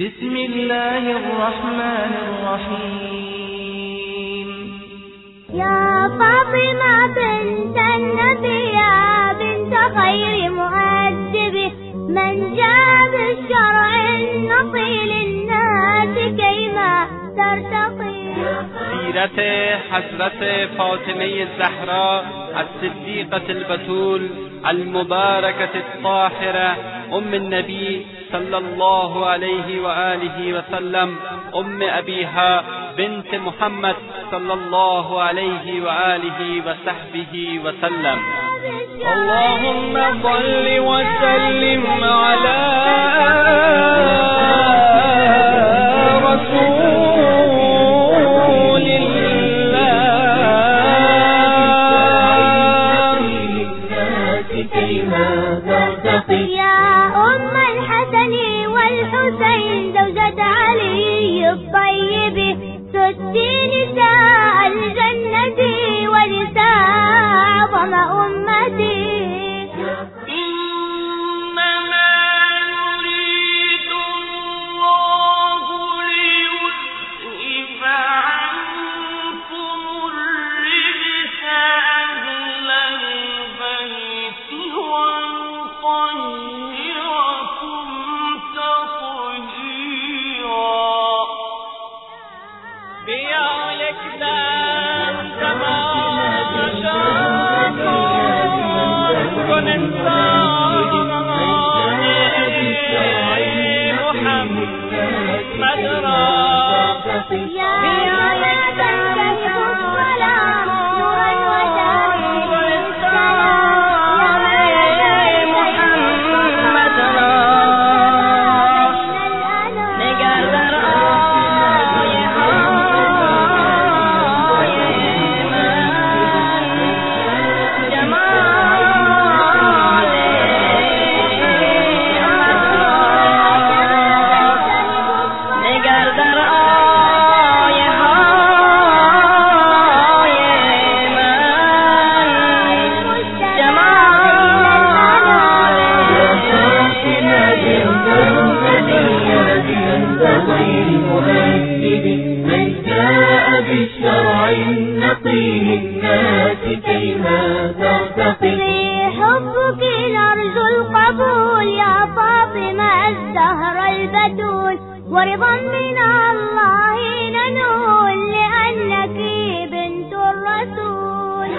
بسم الله الرحمن الرحيم. يا فاطمة بنت النبي يا بنت خير مؤدب من جاء بالشرع النقي للناس كيما ترتقي. سیرت حضرت فاطمة زهرا الصدیقة البتول المباركة الطاهرة أم النبي صلى الله عليه وآله وسلم أم أبيها بنت محمد صلى الله عليه وآله وصحبه وسلم اللهم صل وسلم على أعظم كيما ترتقي. حبك نرجو القبول يا فاطمة الزهر البتول ورضا من الله ننول لأنك بنت الرسول.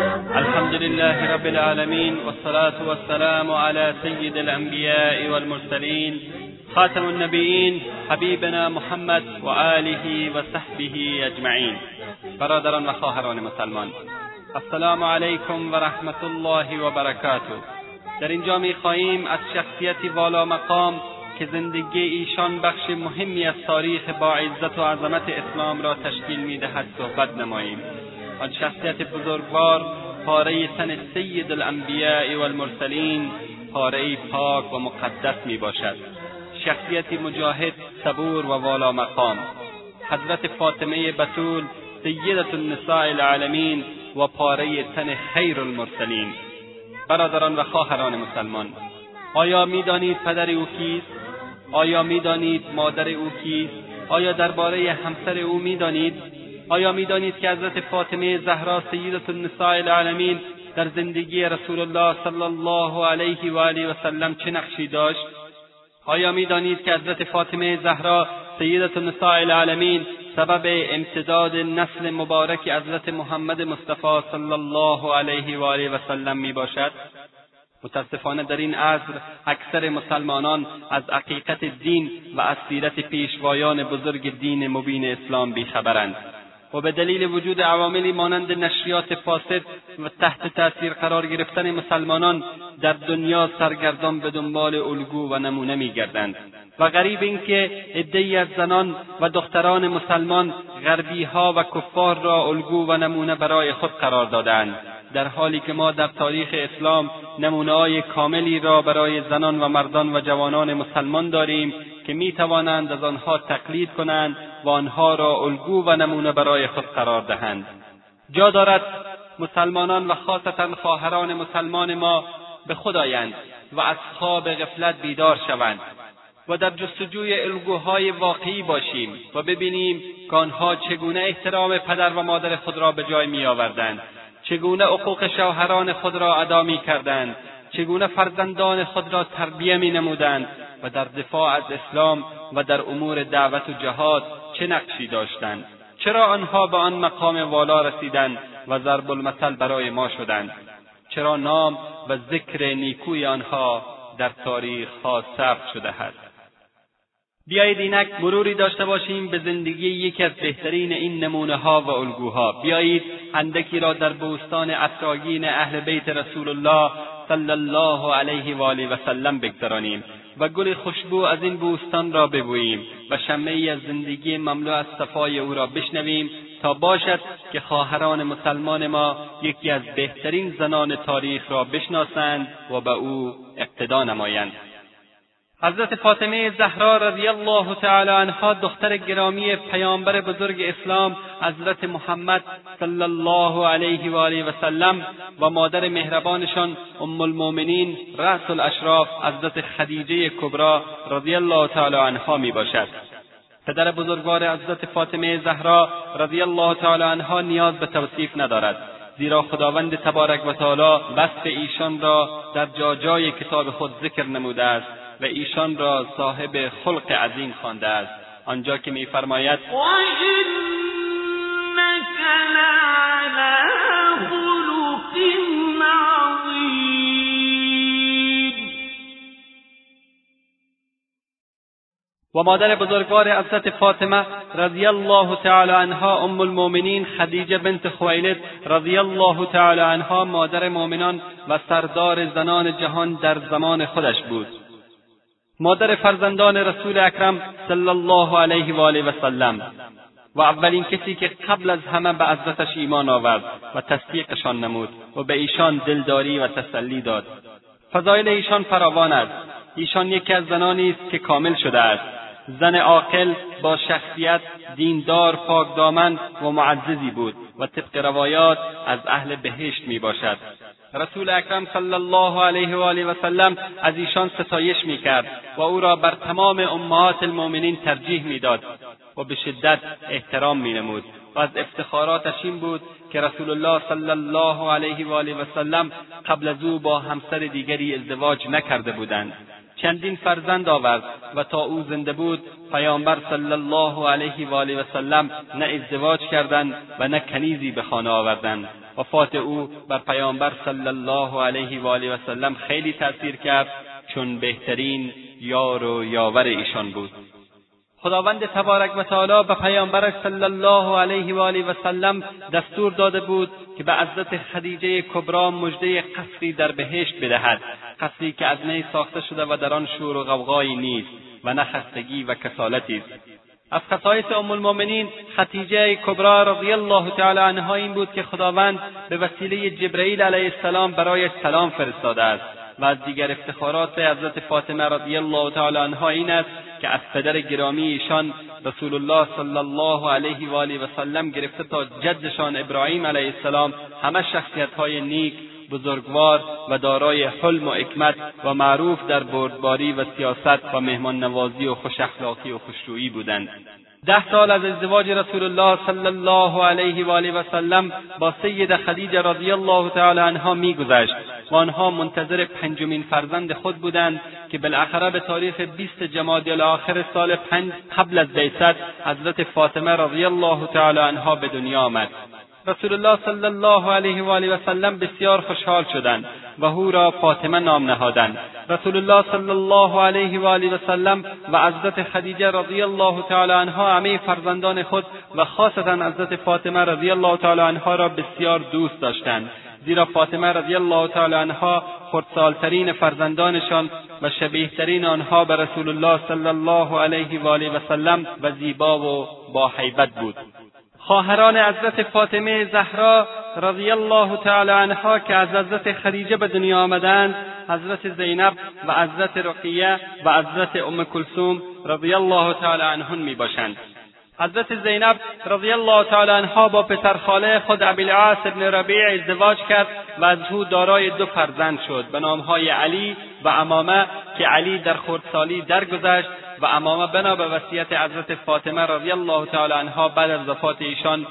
الحمد لله رب العالمين والصلاة والسلام على سيد الأنبياء والمرسلين خاتم النبيين حبيبنا محمد و آله و صحبه اجمعین برادران و خواهران مسلمان. السلام علیکم و رحمت الله و برکاته در اینجا می خواهیم از شخصیتی والا مقام که زندگی ایشان بخش مهمی از تاریخ با عزت و عظمت اسلام را تشکیل می‌دهد صحبت نماییم آن شخصیت بزرگوار پاره تن سید الانبیاء و المرسلین پاره پاک و مقدس می باشد شخصیتی مجاهد صبور و والا مقام حضرت فاطمه بتول سیدت النساء العالمین و پاره تن خیر المرسلین برادران و خواهران مسلمان آیا می‌دانید پدر او کیست؟ آیا می‌دانید مادر او کیست؟ آیا درباره همسر او می‌دانید؟ آیا می‌دانید که حضرت فاطمه زهرا سیدت النساء العالمین در زندگی رسول الله صلی الله علیه و آله و سلم چه نقشی داشت؟ آیا می‌دانید که حضرت فاطمه زهرا سیدت النساء العالمین سبب امتداد نسل مبارک حضرت محمد مصطفی صلی الله علیه و آله و سلم می باشد. متاسفانه در این عصر اکثر مسلمانان از حقیقت دین و از سیرت پیشوایان بزرگ دین مبین اسلام بیخبرند. و به دلیل وجود عواملی مانند نشریات فاسد و تحت تاثیر قرار گرفتن مسلمانان در دنیا سرگردان به دنبال الگو و نمونه میگردند. و غریب اینکه عدهای از زنان و دختران مسلمان غربیها و کفار را الگو و نمونه برای خود قرار دادند در حالی که ما در تاریخ اسلام نمونههای کاملی را برای زنان و مردان و جوانان مسلمان داریم که می توانند از آنها تقلید کنند و آنها را الگو و نمونه برای خود قرار دهند. جا دارد مسلمانان و خاصتا خواهران مسلمان ما به خود آیند و از خواب غفلت بیدار شوند و در جستجوی الگوهای واقعی باشیم و ببینیم که آنها چگونه احترام پدر و مادر خود را به جای میآوردند چگونه حقوق شوهران خود را ادا می‌کردند چگونه فرزندان خود را تربیه مینمودند و در دفاع از اسلام و در امور دعوت و جهاد چه نقشی داشتند؟ چرا آنها به آن مقام والا رسیدند و ضرب المثل برای ما شدند؟ چرا نام و ذکر نیکوی آنها در تاریخ ها ثبت شده است؟ بیایید اینک مروری داشته باشیم به زندگی یکی از بهترین این نمونه ها و الگوها. بیایید اندکی را در بوستان افراگین اهل بیت رسول الله صلی الله علیه و آله و سلم بگذرانیم. و گل خوشبو از این بوستان را ببوییم و شمهای از زندگی مملو از صفای او را بشنویم تا باشد که خواهران مسلمان ما یکی از بهترین زنان تاریخ را بشناسند و به او اقتدا نمایند. حضرت فاطمه زهرا رضی الله تعالی عنها دختر گرامی پیامبر بزرگ اسلام حضرت محمد صلی الله علیه و آله و سلم و مادر مهربانشان ام المؤمنین رأس الاشراف حضرت خدیجه کبرا رضی الله تعالی عنها می باشد. پدر بزرگوار حضرت فاطمه زهرا رضی الله تعالی عنها نیاز به توصیف ندارد. زیرا خداوند تبارک و تعالی وصف ایشان را در جاجای کتاب خود ذکر نموده است. و ایشان را صاحب خلق عظیم خوانده است. آنجا که میفرماید و مادر بزرگوار حضرت فاطمه رضی الله تعالی عنها ام المؤمنین خدیجه بنت خویلد رضی الله تعالی عنها مادر مؤمنان و سردار زنان جهان در زمان خودش بود. مادر فرزندان رسول اکرم صلی الله علیه و آله و سلم و اولین کسی که قبل از همه به عزتش ایمان آورد و تصدیقشان نمود و به ایشان دلداری و تسلی داد. فضایل ایشان فراوان است. ایشان یکی از زنانی است که کامل شده است. زن عاقل با شخصیت دیندار پاکدامن و معززی بود و طبق روایات از اهل بهشت می باشد رسول اکرم صلی الله علیه و آله و سلم از ایشان ستایش می‌کرد و او را بر تمام امهات المؤمنین ترجیح می‌داد و به شدت احترام مینمود و از افتخاراتش این بود که رسول الله صلی الله علیه و آله و سلم قبل از او با همسر دیگری ازدواج نکرده بودند. چندین فرزند آورد و تا او زنده بود پیامبر صلی الله علیه و آله و سلم نه ازدواج کردند و نه کنیزی به خانه آوردند. وفات او بر پیامبر صلی الله علیه و آله و سلم خیلی تاثیر کرد چون بهترین یار و یاور ایشان بود. خداوند تبارک و تعالی به پیامبرش صلی الله علیه و آله و سلم دستور داده بود که به عزت خدیجه کبرا مژده قصری در بهشت بدهد قصری که از نی ساخته شده و در آن شور و غوغایی نیست و نه خستگی و کسالتی است. از خصایص ام المؤمنین خدیجه کبرا رضی الله تعالی عنها این بود که خداوند به وسیله جبرئیل علیه السلام برایش سلام فرستاده است. و از دیگر افتخارات حضرت فاطمه رضی الله تعالی عنها این است که از پدر گرامی ایشان رسول الله صلی الله علیه و آله و سلم گرفته تا جدشان ابراهیم علیه السلام همه شخصیتهای نیک بزرگوار و دارای حلم و حکمت و معروف در بردباری و سیاست و مهمان نوازی و خوش اخلاقی و خوشرویی بودند. ده سال از ازدواج رسول الله صلی الله علیه و آله و سلم با سید خدیجه رضی الله تعالی عنها میگذشت و آنها منتظر پنجمین فرزند خود بودند که بالاخره به تاریخ بیست جمادی الاخر سال پنج قبل از بیست حضرت فاطمه رضی الله تعالی عنها به دنیا آمد. رسول الله صلی الله علیه و آله و سلم بسیار خوشحال شدند و او را فاطمه نام نهادند رسول الله صلی الله علیه و آله و سلم و حضرت خدیجه رضی الله تعالی عنها همه فرزندان خود و خاصتا حضرت فاطمه رضی الله تعالی عنها را بسیار دوست داشتند زیرا فاطمه رضی الله تعالی عنها خردسالترین فرزندانشان و شبیهترین آنها به رسول الله صلی الله علیه و آله و سلم و زیبا و با حیبت بود خواهران حضرت فاطمه زهرا رضی الله تعالی عنها که از حضرت خدیجه به دنیا آمدند حضرت زینب و حضرت رقیه و حضرت ام کلثوم رضی الله تعالی عنهن می باشند حضرت زینب رضی الله تعالی عنها با پسرخاله خود ابوالعاص ابن ربیع ازدواج کرد و از او دارای دو فرزند شد به نامهای علی و امامه که علی در خردسالی درگذشت و امامه بنا به وصیت حضرت فاطمه رضی الله تعالی عنها بعد از وفات ایشان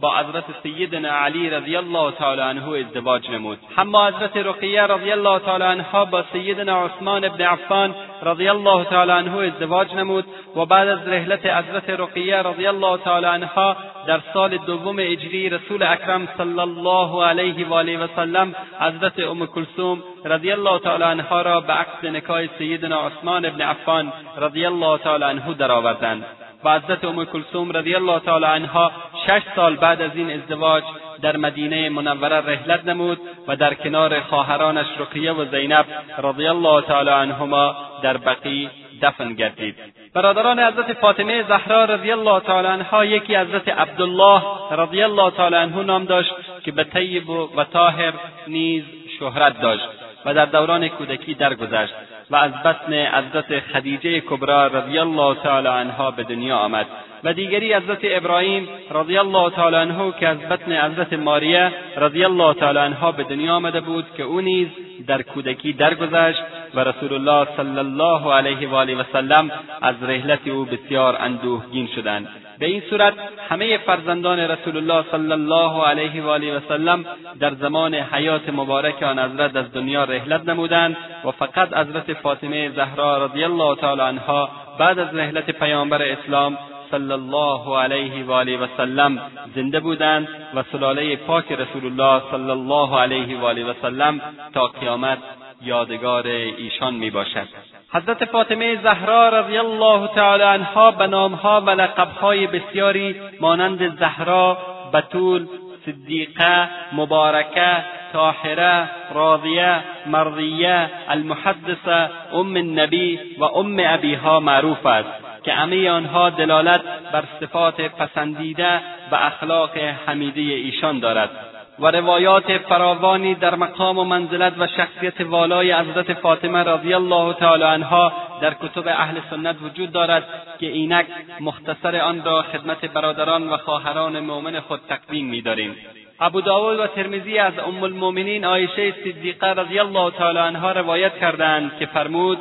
با حضرت سیدنا علی رضی الله تعالی عنه ازدواج نمود. اما حضرت رقیه رضی الله تعالی عنها با سیدنا عثمان ابن عفان رضی الله تعالی عنه ازدواج نمود و بعد از رحلت حضرت رقیه رضی الله تعالی عنها در سال دوم اجری رسول اکرم صلی الله علیه و آله و سلم حضرت ام کلثوم رضی الله تعالی عنها را به عقد نکاح سیدنا عثمان ابن عفان رضی الله تعالی عنه درآوردند. و حضرت ام کلثوم رضی الله تعالی عنها شش سال بعد از این ازدواج در مدینه منوره رحلت نمود و در کنار خواهرانش رقیه و زینب رضی الله تعالی عنهما در بقی دفن گردید. برادران حضرت فاطمه زهرا رضی الله تعالی عنها یکی حضرت عبدالله رضی الله تعالی عنه نام داشت که به طیب و طاهر نیز شهرت داشت و در دوران کودکی درگذشت. و از بطن حضرت خدیجه کبرا رضی الله تعالی عنها به دنیا آمد. و دیگری حضرت ابراهیم رضی الله تعالی عنه که از بطن حضرت ماریه رضی الله تعالی عنها به دنیا آمده بود که او نیز در کودکی درگذشت و رسول الله صلی الله علیه و آله و سلم از رحلت او بسیار اندوهگین شدند. به این صورت همه فرزندان رسول الله صلی الله علیه و آله و سلم در زمان حیات مبارک آن حضرت از دنیا رحلت نمودند و فقط حضرت فاطمه زهرا رضی الله تعالی عنها بعد از رحلت پیامبر اسلام صلی الله علیه و آله و سلم زنده بودند و سلاله پاک رسول الله صلی الله علیه و آله و سلم تا قیامت یادگار ایشان می باشد حضرت فاطمه زهرا رضی الله تعالی عنها به نامها و لقبهای بسیاری مانند زهرا بتول صدیقه مبارکه طاهره راضیه مرضیه المحدثه ام النبی و ام ابیها معروف است که همه آنها دلالت بر صفات پسندیده و اخلاق حمیده ایشان دارد. و روایات فراوانی در مقام و منزلت و شخصیت والای حضرت فاطمه رضی الله تعالی عنها در کتب اهل سنت وجود دارد که اینک مختصر آن را خدمت برادران و خواهران مؤمن خود تقدیم می‌داریم. ابو داود و ترمیزی از ام المؤمنین عایشه صدیقه رضی الله تعالی عنها روایت کردند که فرمود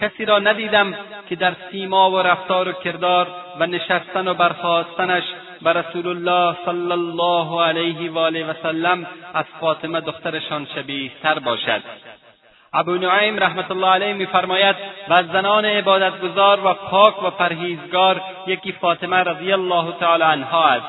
کسی را ندیدم که در سیما و رفتار و کردار و نشستن و برخاستنش و رسول الله صلی الله علیه و آله و سلم از فاطمه دخترشان شبیه تر باشد. ابو نعیم رحمت الله علیه میفرماید و از زنان عبادتگزار و پاک و پرهیزگار یکی فاطمه رضی الله تعالی عنها است.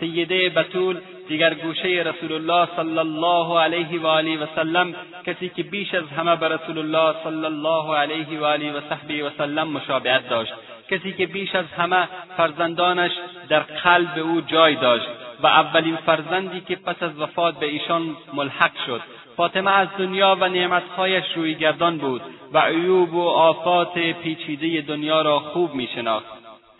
سیده بتول دیگر گوشه رسول الله صلی الله علیه و آله و سلم کسی که بیش از همه به رسول الله صلی الله علیه و آله و صحبه و سلم مشابهت داشت. کسی که بیش از همه فرزندانش در قلب او جای داشت و اولین فرزندی که پس از وفات به ایشان ملحق شد. فاطمه از دنیا و نعمتهایش رویگردان بود و عیوب و آفات پیچیده دنیا را خوب میشناخت.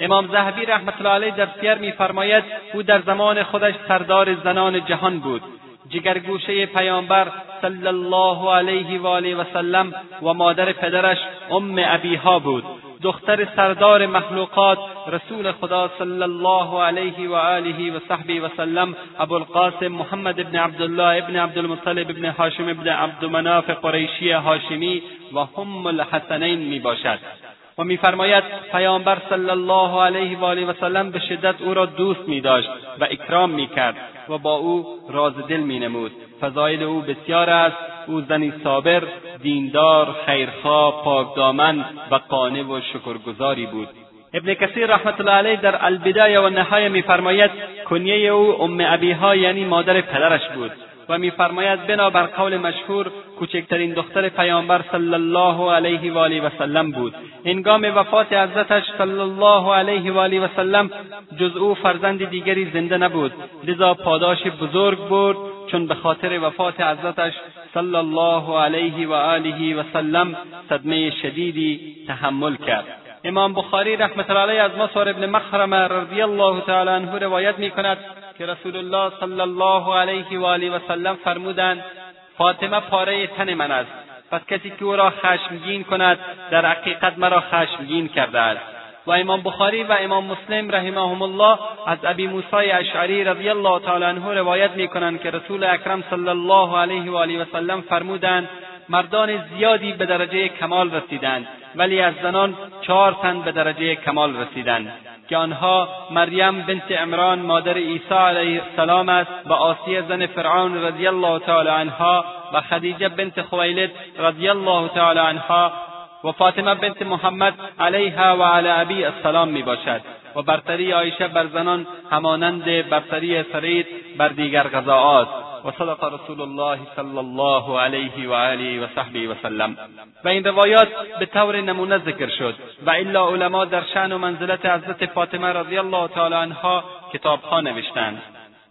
امام زهبی رحمت الله علیه در سیر میفرماید او در زمان خودش سردار زنان جهان بود. جگرگوشه پیامبر صلی الله علیه و آله و سلم و مادر پدرش ام ابیها بود. دختر سردار مخلوقات رسول خدا صلی الله علیه و آله و صحبه و سلم ابوالقاسم محمد ابن عبدالله ابن عبدالمطلب ابن هاشم ابن عبدمناف قریشی هاشمی و هم الحسنین می باشد و میفرماید پیامبر صلی الله علیه و آله و سلم به شدت او را دوست می داشت و اکرام می کرد و با او راز دل می نمود فضایل او بسیار است. او زنی صابر دیندار خیرخواه پاکدامن و قانع و شکرگزاری بود. ابن کثیر رحمت الله علیه در البدایه و نهایه میفرماید کنیه او ام ابیها یعنی مادر پدرش بود. و میفرماید بنابر قول مشهور کوچکترین دختر پیامبر صلی الله علیه و آله و سلم بود. هنگام وفات حضرتش صلی الله علیه و آله و سلم جز او فرزند دیگری زنده نبود. لذا پاداش بزرگ برد چون به خاطر وفات حضرتش صلی الله علیه و آله و سلم صدمه شدیدی تحمل کرد. امام بخاری رحمت الله علیه از مصور ابن مخرمه رضی الله تعالی عنه روایت می کند که رسول الله صلی الله علیه و آله و سلم فرمودند فاطمه پاره تن من است پس کسی که او را خشمگین کند در حقیقت مرا خشمگین کرده است. و امام بخاری و امام مسلم رحمهم الله از ابی موسی اشعری رضی الله تعالی عنه روایت می‌کنند که رسول اکرم صلی الله علیه و آله و سلم فرمودند مردان زیادی به درجه کمال رسیدند ولی از زنان چهار تن به درجه کمال رسیدند. که آنها مریم بنت عمران مادر عیسی علیه السلام است و آسیه زن فرعون رضی الله تعالی عنها و خدیجه بنت خویلد رضی الله تعالی عنها و فاطمه بنت محمد علیها و علی ابی السلام می باشد و برتری عایشه بر زنان همانند برتری فرید بر دیگر غذاات. و صدق رسول الله صلی الله علیه و آله و صحبه و سلم این روایات به طور نمونه ذکر شد و الا علما در شأن و منزلت حضرت فاطمه رضی الله تعالی عنها کتابها نوشتند.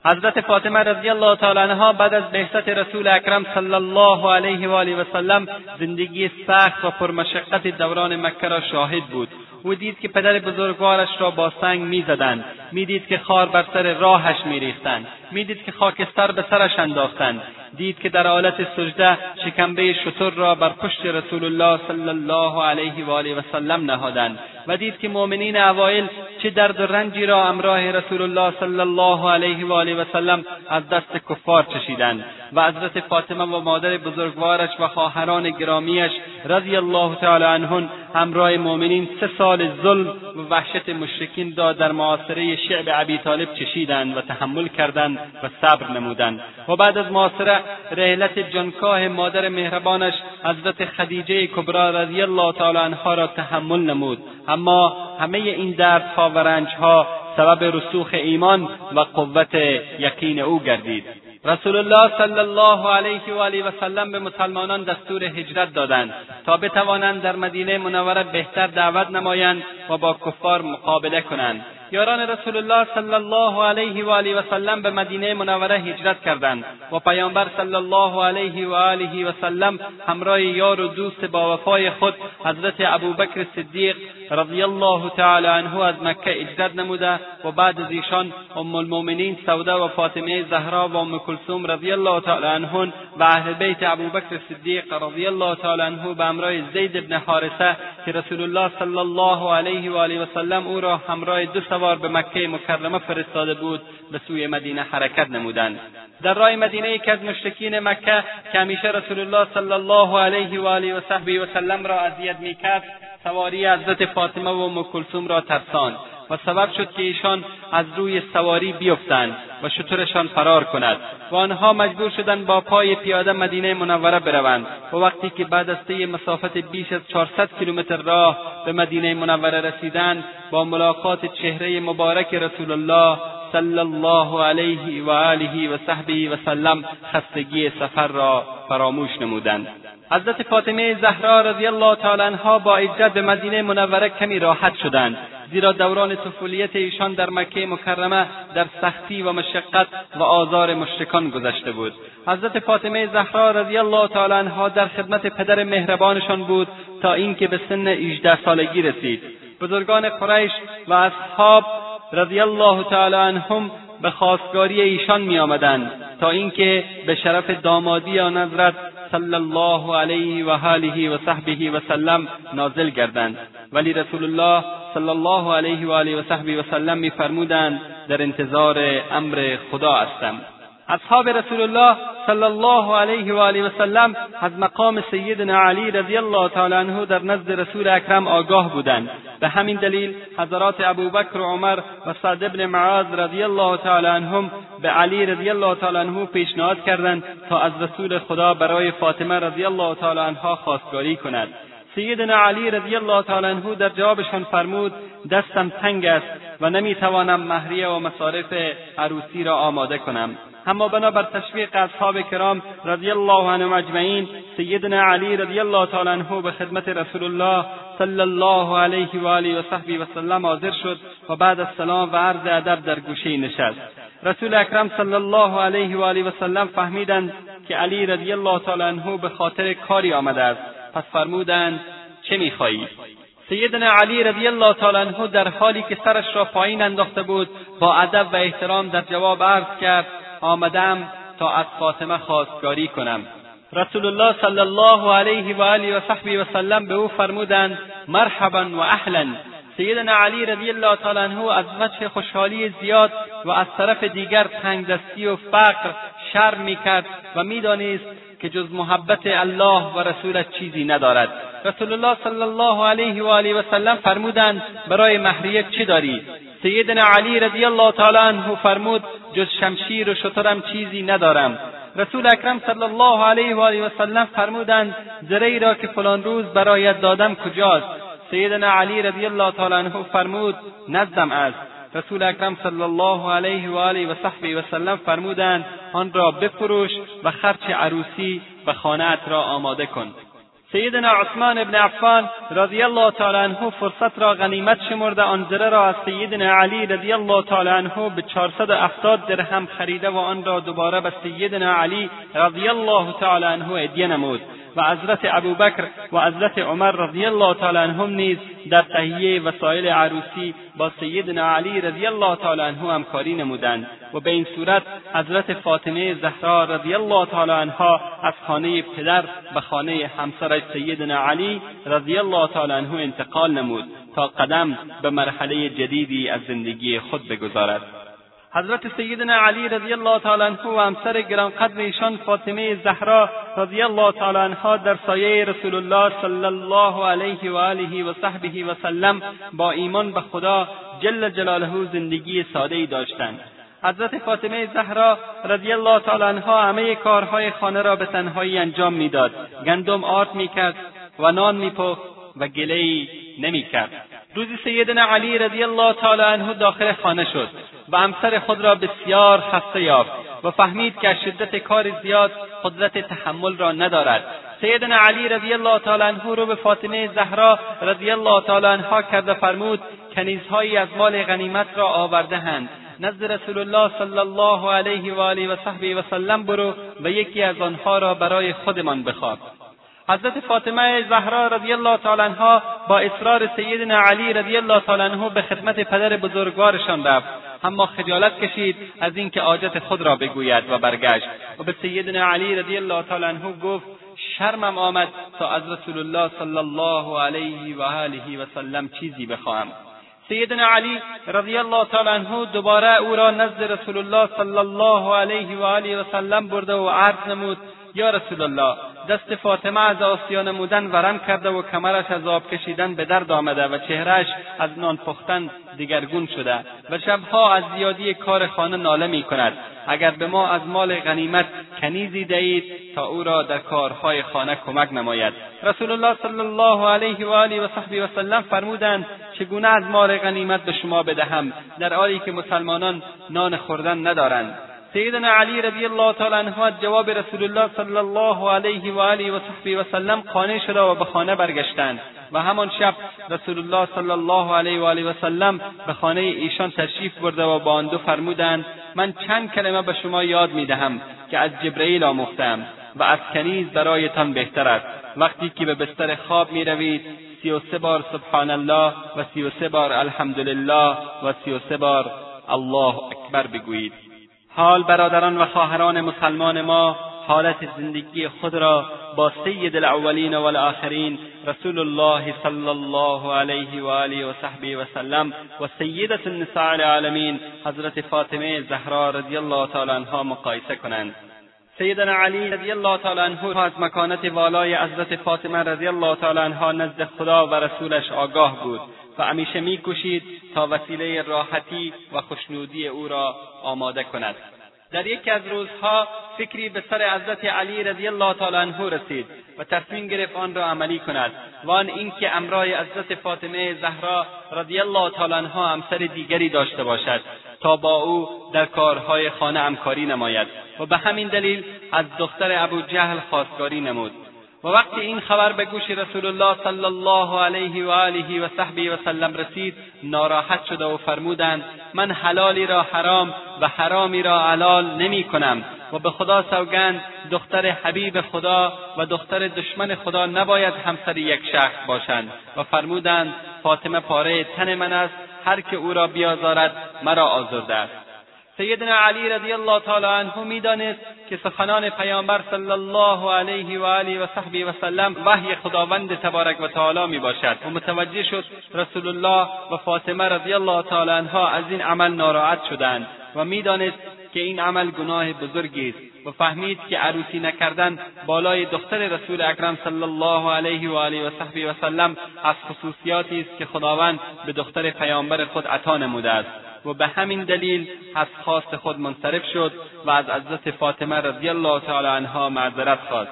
حضرت فاطمه رضی الله تعالی عنها بعد از بعثت رسول اکرم صلی الله علیه و آله و سلم زندگی سخت و پرمشقت دوران مکه را شاهد بود. او دید که پدر بزرگوارش را با سنگ می‌زدند. می‌دید که خار بر سر راهش میریختند. می‌دید که خاکستر به سرش انداختند. دید که در حالت سجده شکمبه شتر را بر پشت رسول الله صلی الله علیه و آله و سلم نهادند و دید که مؤمنین اوایل چه درد و رنجی را همراه رسول الله صلی الله علیه و آله و سلم از دست کفار چشیدند و حضرت فاطمه و مادر بزرگوارش و خواهران گرامیش رضی الله تعالی عنهن همراه مؤمنین سه سال ظلم و وحشت مشرکین را در معاصره شعب ابی طالب چشیدند و تحمل کردند و صبر نمودند. و بعد از معاصره رحلت جانکاه مادر مهربانش حضرت خدیجه کبرا رضی الله تعالی عنها را تحمل نمود. اما همه این دردها و رنجها سبب رسوخ ایمان و قوت یقین او گردید. رسول الله صلی الله علیه و آله و سلم به مسلمانان دستور هجرت دادند تا بتوانند در مدینه منوره بهتر دعوت نمایند و با کفار مقابله کنند یاران رسول الله صلی الله علیه و آله و سلم به مدینه منوره هجرت کردند و پیامبر صلی الله علیه و آله و سلم همراه یار و دوست با وفای خود حضرت ابوبکر صدیق رضی الله تعالی عنه از مکه هجرت نموده و بعد از ایشان ام المؤمنین سوده و فاطمه زهرا و ام کلثوم رضی الله تعالی عنهن و اهل بیت ابوبکر صدیق رضی الله تعالی عنه به همراه زید بن حارثه که رسول الله صلی الله علیه و آله و سلم او را همراه دو سوار به مکه مکرمه فرستاده بود به سوی مدینه حرکت نمودند. در راه مدینه یکی از مشرکین مکه که همیشه رسول الله صلی الله علیه و آله و صحبه و سلم را اذیت می‌کرد سواری حضرت فاطمه و ام کلثوم را ترساند. و سبب شد که ایشان از روی سواری بیفتند و شترشان فرار کند و آنها مجبور شدند با پای پیاده مدینه منوره بروند و وقتی که بعد از طی مسافت بیش از چهارصد کیلومتر راه به مدینه منوره رسیدند با ملاقات چهره مبارک رسول الله صلی الله علیه و آله و صحبه و سلم خستگی سفر را فراموش نمودند. حضرت فاطمه زهرا رضی الله تعالی عنها با هجرت به مدینه منوره کمی راحت شدند زیرا دوران طفولیت ایشان در مکه مکرمه در سختی و مشقت و آزار مشرکان گذشته بود. حضرت فاطمه زهرا رضی الله تعالی عنها در خدمت پدر مهربانشان بود تا اینکه به سن 18 سالگی رسید. بزرگان قریش و اصحاب رضی الله تعالی عنهم به خواستگاری ایشان می آمدند تا اینکه به شرف دامادی آن حضرت صلی الله علیه و آله و صحبه و سلم نازل گردند ولی رسول الله صلی الله علیه و آله و صحبه و سلم میفرمودند در انتظار امر خدا هستم اصحاب رسول الله صلی الله علیه و آله و سلم از مقام سیدنا علی رضی الله تعالی عنه در نزد رسول اکرم آگاه بودند. به همین دلیل حضرات ابوبکر و عمر و سعد ابن معاذ رضی الله تعالی عنهم به علی رضی الله تعالی عنه پیشنهاد کردند تا از رسول خدا برای فاطمه رضی الله تعالی عنها خواستگاری کند. سیدنا علی رضی الله تعالی عنه در جوابشان فرمود دستم تنگ است و نمی‌توانم مهریه و مصارف عروسی را آماده کنم. اما بنابر تشویق اصحاب کرام رضی الله عنهم اجمعین سیدنا علی رضی الله تعالی عنه به خدمت رسول الله صلی الله علیه و آله و صحبی و سلم حاضر شد و بعد از سلام و عرض ادب در گوشه نشست. رسول اکرم صلی الله علیه و آله و سلم فهمیدند که علی رضی الله تعالی عنه به خاطر کاری آمده است. پس فرمودند چه می‌خواهی؟ سیدنا علی رضی الله تعالی عنه در حالی که سرش را پایین انداخته بود با ادب و احترام در جواب عرض کرد آمدم تا از فاطمه خواستگاری کنم. رسول الله صلی الله علیه و آله و صحبه و سلم به او فرمودند مرحبا و اهلا. سیدنا علی رضی الله تعالی عنه از وجه خوشحالی زیاد و از طرف دیگر تنگدستی و فقر شرم می‌کرد و می‌دانست که جز محبت الله و رسولش چیزی ندارد. رسول الله صلی الله علیه و آله و سلم فرمودند برای مهریه چه داری سیدنا علی رضی الله تعالی عنه فرمود جز شمشیر و شترم چیزی ندارم رسول اکرم صلی الله علیه و آله و سلم فرمودند زری را که فلان روز برایت دادم کجاست سیدنا علی رضی الله تعالی عنه فرمود نزدم است رسول اکرم صلی الله علیه و آله و صحبه و سلم فرمودند آن را بفروش و خرچ عروسی و خانهات را آماده کن سیدنا عثمان ابن عفان رضی الله تعالی عنه فرصت را غنیمت شمرده آن زره را از سیدنا علی رضی الله تعالی عنه به چهارصد هفتاد درهم خریده و آن را دوباره به سیدنا علی رضی الله تعالی عنه هدیه نمود. و حضرت ابوبکر و حضرت عمر رضی الله تعالی عنهم نیز در تهیه وسایل عروسی با سیدنا علی رضی الله تعالی عنه همکاری نمودند و به این صورت حضرت فاطمه زهرا رضی الله تعالی عنها از خانه پدر به خانه همسرش سیدنا علی رضی الله تعالی عنه انتقال نمود تا قدم به مرحله جدیدی از زندگی خود بگذارد. حضرت سیدنا علی رضی الله تعالی عنه و همسر گرانقدر ایشان فاطمه زهرا رضی الله تعالی عنها در سایه رسول الله صلی الله علیه و آله و صحبه و سلم با ایمان به خدا جل جلاله زندگی ساده ای داشتند. حضرت فاطمه زهرا رضی الله تعالی عنها همه کارهای خانه را به تنهایی انجام می‌داد. گندم آرد می‌کرد و نان میپخت و گله نمی‌کرد. روزی سیدنا علی رضی الله تعالی عنه داخل خانه شد. و همسر خود را بسیار خسته یافت و فهمید که از شدت کار زیاد قدرت تحمل را ندارد. سیدنا علی رضی الله تعالی عنه رو به فاطمه زهرا رضی الله تعالی عنها کرد و فرمود کنیزهایی از مال غنیمت را آوردهاند. نزد رسول الله صلی الله علیه و آله و صحبه و سلم برو و یکی از آنها را برای خودمان بخواب. حضرت فاطمه زهرا رضی الله تعالی عنها با اصرار سیدنا علی رضی الله تعالی عنه به خدمت پدر بزرگوارشان رفت. اما خجالت کشید از اینکه حاجت خود را بگوید و برگشت. و به سیدنا علی رضی الله تعالی عنه گفت شرمم آمد تا از رسول الله صلی الله علیه و آله و سلم چیزی بخواهم. سیدنا علی رضی الله تعالی عنه دوباره او را نزد رسول الله صلی الله علیه و آله و سلم برده و عرض نمود یا رسول الله دست فاطمه از آسیا نمودن ورم کرده و کمرش از آب کشیدن به درد آمده و چهرهش از نان پختن دیگرگون شده و شبها از زیادی کار خانه ناله می کند اگر به ما از مال غنیمت کنیزی دهید تا او را در کارهای خانه کمک نماید. رسول الله صلی الله علیه و آله و صحبی و سلم فرمودند چگونه از مال غنیمت به شما بدهم در حالی که مسلمانان نان خوردن ندارند. سیدنا علی رضی الله تعالی عنه جواب رسول الله صلی الله علیه و آله و صحبه و سلم قانع شده و به خانه برگشتند. و همان شب رسول الله صلی الله علیه و آله و سلم به خانه ایشان تشریف برده و با آن دو فرمودند من چند کلمه به شما یاد می‌دهم که از جبرئیل آموختم و از کنیز برایتان بهتر است. وقتی که به بستر خواب می‌روید سی و سه بار سبحان الله و سی و سه بار الحمدلله و سی و سه بار الله اکبر بگویید. حال برادران و خواهران مسلمان ما حالت زندگی خود را با سید الاولین و الاخرین رسول الله صلی الله علیه و آله و صحبه و سلم و سیدت النساء العالمین حضرت فاطمه زهرا رضی الله تعالی عنها مقایسه کنند. سیدنا علی رضی الله تعالی عنه از مکانت والای حضرت فاطمه رضی الله تعالی عنها نزد خدا و رسولش آگاه بود و همیشه میکوشید تا وسیله راحتی و خوشنودی او را آماده کند. در یکی از روزها فکری به سر حضرت علی رضی الله تعالی عنه رسید و تصمیم گرفت آن را عملی کند. و آن اینکه امرای حضرت فاطمه زهرا رضی الله تعالی عنها همسر دیگری داشته باشد. تا با او در کارهای خانه همکاری نماید و به همین دلیل از دختر ابو جهل خواستگاری نمود. و وقتی این خبر به گوش رسول الله صلی الله علیه و آله و صحبه و سلم رسید ناراحت شده و فرمودند من حلالی را حرام و حرامی را حلال نمی کنم و به خدا سوگند دختر حبیب خدا و دختر دشمن خدا نباید همسر یک شخص باشند. و فرمودند فاطمه پاره تن من است هر که او را بیازارد مرا آزرده است. سیدنا علی رضی الله تعالی عنه می‌دانست که سخنان پیامبر صلی الله علیه و آله و صحبه و سلم وحی خداوند تبارک و تعالی می باشد و متوجه شد رسول الله و فاطمه رضی الله تعالی عنها از این عمل ناراحت شدند و می‌دانست که این عمل گناه بزرگی است. و فهمید که عروسی نکردن بالای دختر رسول اکرم صلی الله علیه و آله و صحبی و سلم از خصوصیاتی است که خداوند به دختر پیامبر خود عطا نموده است و به همین دلیل از خواست خود منصرف شد و از حضرت فاطمه رضی الله تعالی عنها معذرت خواست.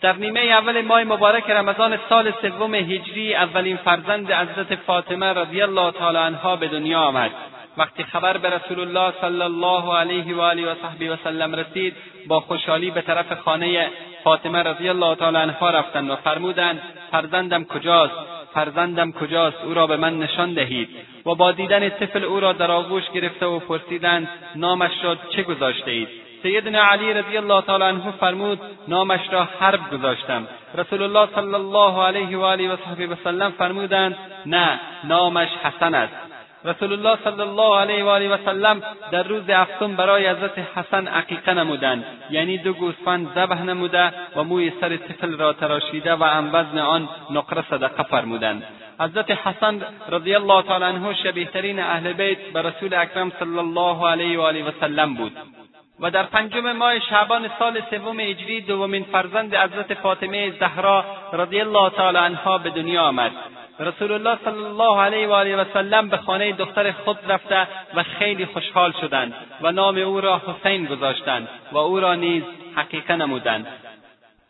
در نیمه اول ماه مبارک رمضان سال سوم هجری اولین فرزند حضرت فاطمه رضی الله تعالی عنها به دنیا آمد. وقتی خبر به رسول الله صلی الله علیه و آله و صحبی و سلم رسید با خوشحالی به طرف خانه فاطمه رضی الله تعالی عنها رفتند و فرمودند فرزندم کجاست؟ فرزندم کجاست؟ او را به من نشان دهید. و با دیدن طفل او را در آغوش گرفته و پرسیدند نامش را چه گذاشته اید سیدنا علی رضی الله تعالی عنه فرمود نامش را حرب گذاشتم. رسول الله صلی الله علیه و آله و صحبه وسلم فرمودند نه نامش حسن است. رسول الله صلی الله علیه و آله و سلم در روز هفتم برای حضرت حسن عقیقه نمودند یعنی دو گوسفند ذبح نموده و موی سر طفل را تراشیده و هم وزن آن نقره صدقه فرمودند حضرت حسن رضی الله تعالی عنه شبیهترین اهل بیت به رسول اکرم صلی الله علیه و آله و سلم بود و در پنجم ماه شعبان سال سوم هجری دومین فرزند حضرت فاطمه زهرا رضی الله تعالی عنها به دنیا آمد رسول الله صلی الله علیه و آله و سلم به خانه دختر خود رفته و خیلی خوشحال شدند و نام او را حسین گذاشتند و او را نیز حقیقه نمودند.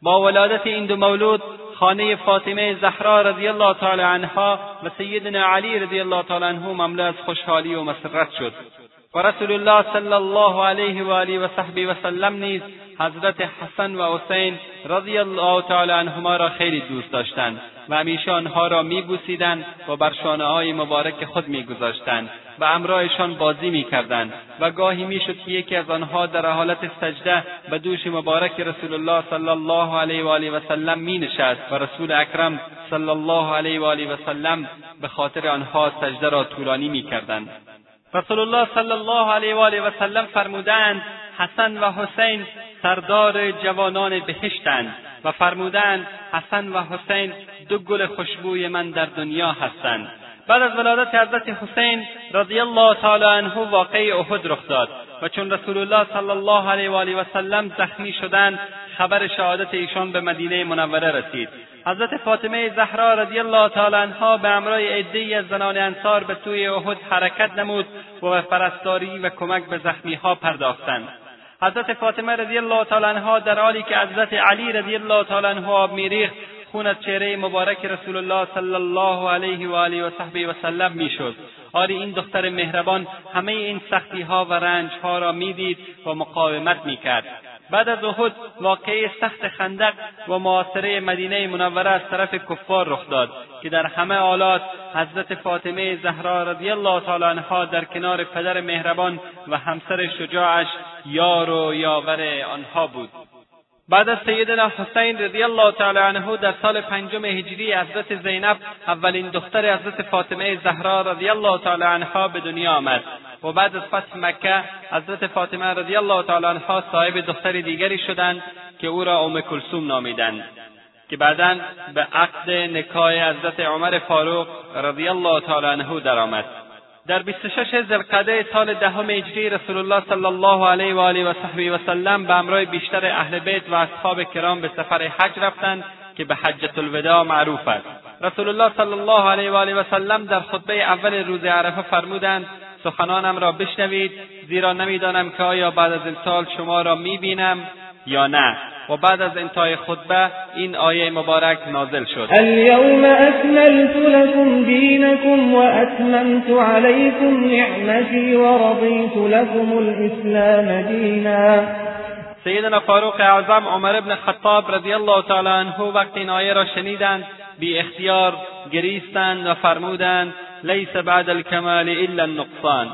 با ولادت این دو مولود خانه فاطمه زهرا رضی الله تعالی عنها و سیدنا علی رضی الله تعالی عنه مملو از خوشحالی و مسرت شد. و رسول الله صلی الله علیه و آله و صحبه و سلم نیز حضرت حسن و حسین رضی الله تعالی عنهما را خیلی دوست داشتند و همیشه آنها را میبوسیدند و بر شانه های مبارک خود میگذاشتند و امرایشان بازی می‌کردند و گاهی می‌شد که یکی از آنها در حالت سجده به دوش مبارک رسول الله صلی الله علیه و آله و سلم مینشست و رسول اکرم صلی الله علیه و آله و سلم به خاطر آنها سجده را طولانی می‌کردند. رسول الله صلی الله علیه و آله و سلم فرمودند حسن و حسین سردار جوانان بهشتند و فرمودند حسن و حسین دو گل خوشبوی من در دنیا هستند بعد از ولادت حضرت حسین رضی الله تعالی عنه واقعه احد رخ داد و چون رسول الله صلی الله علیه و آله و سلم زخمی شدند خبر شهادت ایشان به مدینه منوره رسید. حضرت فاطمه زهرا رضی الله تعالی عنها به همراه عدهای از زنان انصار به سوی احد حرکت نمود و به پرستاری و کمک به زخمیها پرداختند. حضرت فاطمه رضی الله تعالی عنها در حالی که حضرت علی رضی الله تعالی عنه آب میریخت خون از چهره مبارک رسول الله صلی الله علیه و آله و صحبه و سلم می‌شد. آری این دختر مهربان همه این سختی ها و رنج ها را می‌دید و مقاومت می‌کرد. بعد از احد واقعه سخت خندق و معاصره مدینه منوره از طرف کفار رخ داد که در همه حالات حضرت فاطمه زهرا رضی الله تعالی عنها در کنار پدر مهربان و همسر شجاعش یار و یاور آنها بود. بعد از سیدنا حسین رضی الله تعالی عنه در سال پنجم هجری حضرت زینب اولین دختر حضرت فاطمه زهرا رضی الله تعالی عنها به دنیا آمد. و بعد از فتح مکه حضرت فاطمه رضی الله تعالی عنها صاحب دختر دیگری شدند که او را ام کلثوم نامیدند. که بعدا به عقد نکاح حضرت عمر فاروق رضی الله تعالی عنه درآمد. در 26 ذوالقعده سال دهم هجری رسول الله صلی الله علیه و آله و صحبه و سلم به همراه بیشتر اهل بیت و اصحاب کرام به سفر حج رفتند که به حجة الوداع معروف است. رسول الله صلی الله علیه و آله و سلم در خطبه اول روز عرفه فرمودند سخنانم را بشنوید زیرا نمی‌دانم که آیا بعد از امسال شما را می‌بینم یا نه؟ و بعد از انتهای خطبه این آیه مبارک نازل شد. اليوم اکملت لكم دینکم و اتممت علیکم نعمتی و رضیت لكم الاسلام دینا سیدنا فاروق اعظم عمر ابن خطاب رضی الله تعالی عنه وقتی این آیه را شنیدند بی اختیار گریستند و فرمودند لیس بعد الکمال الا النقصان.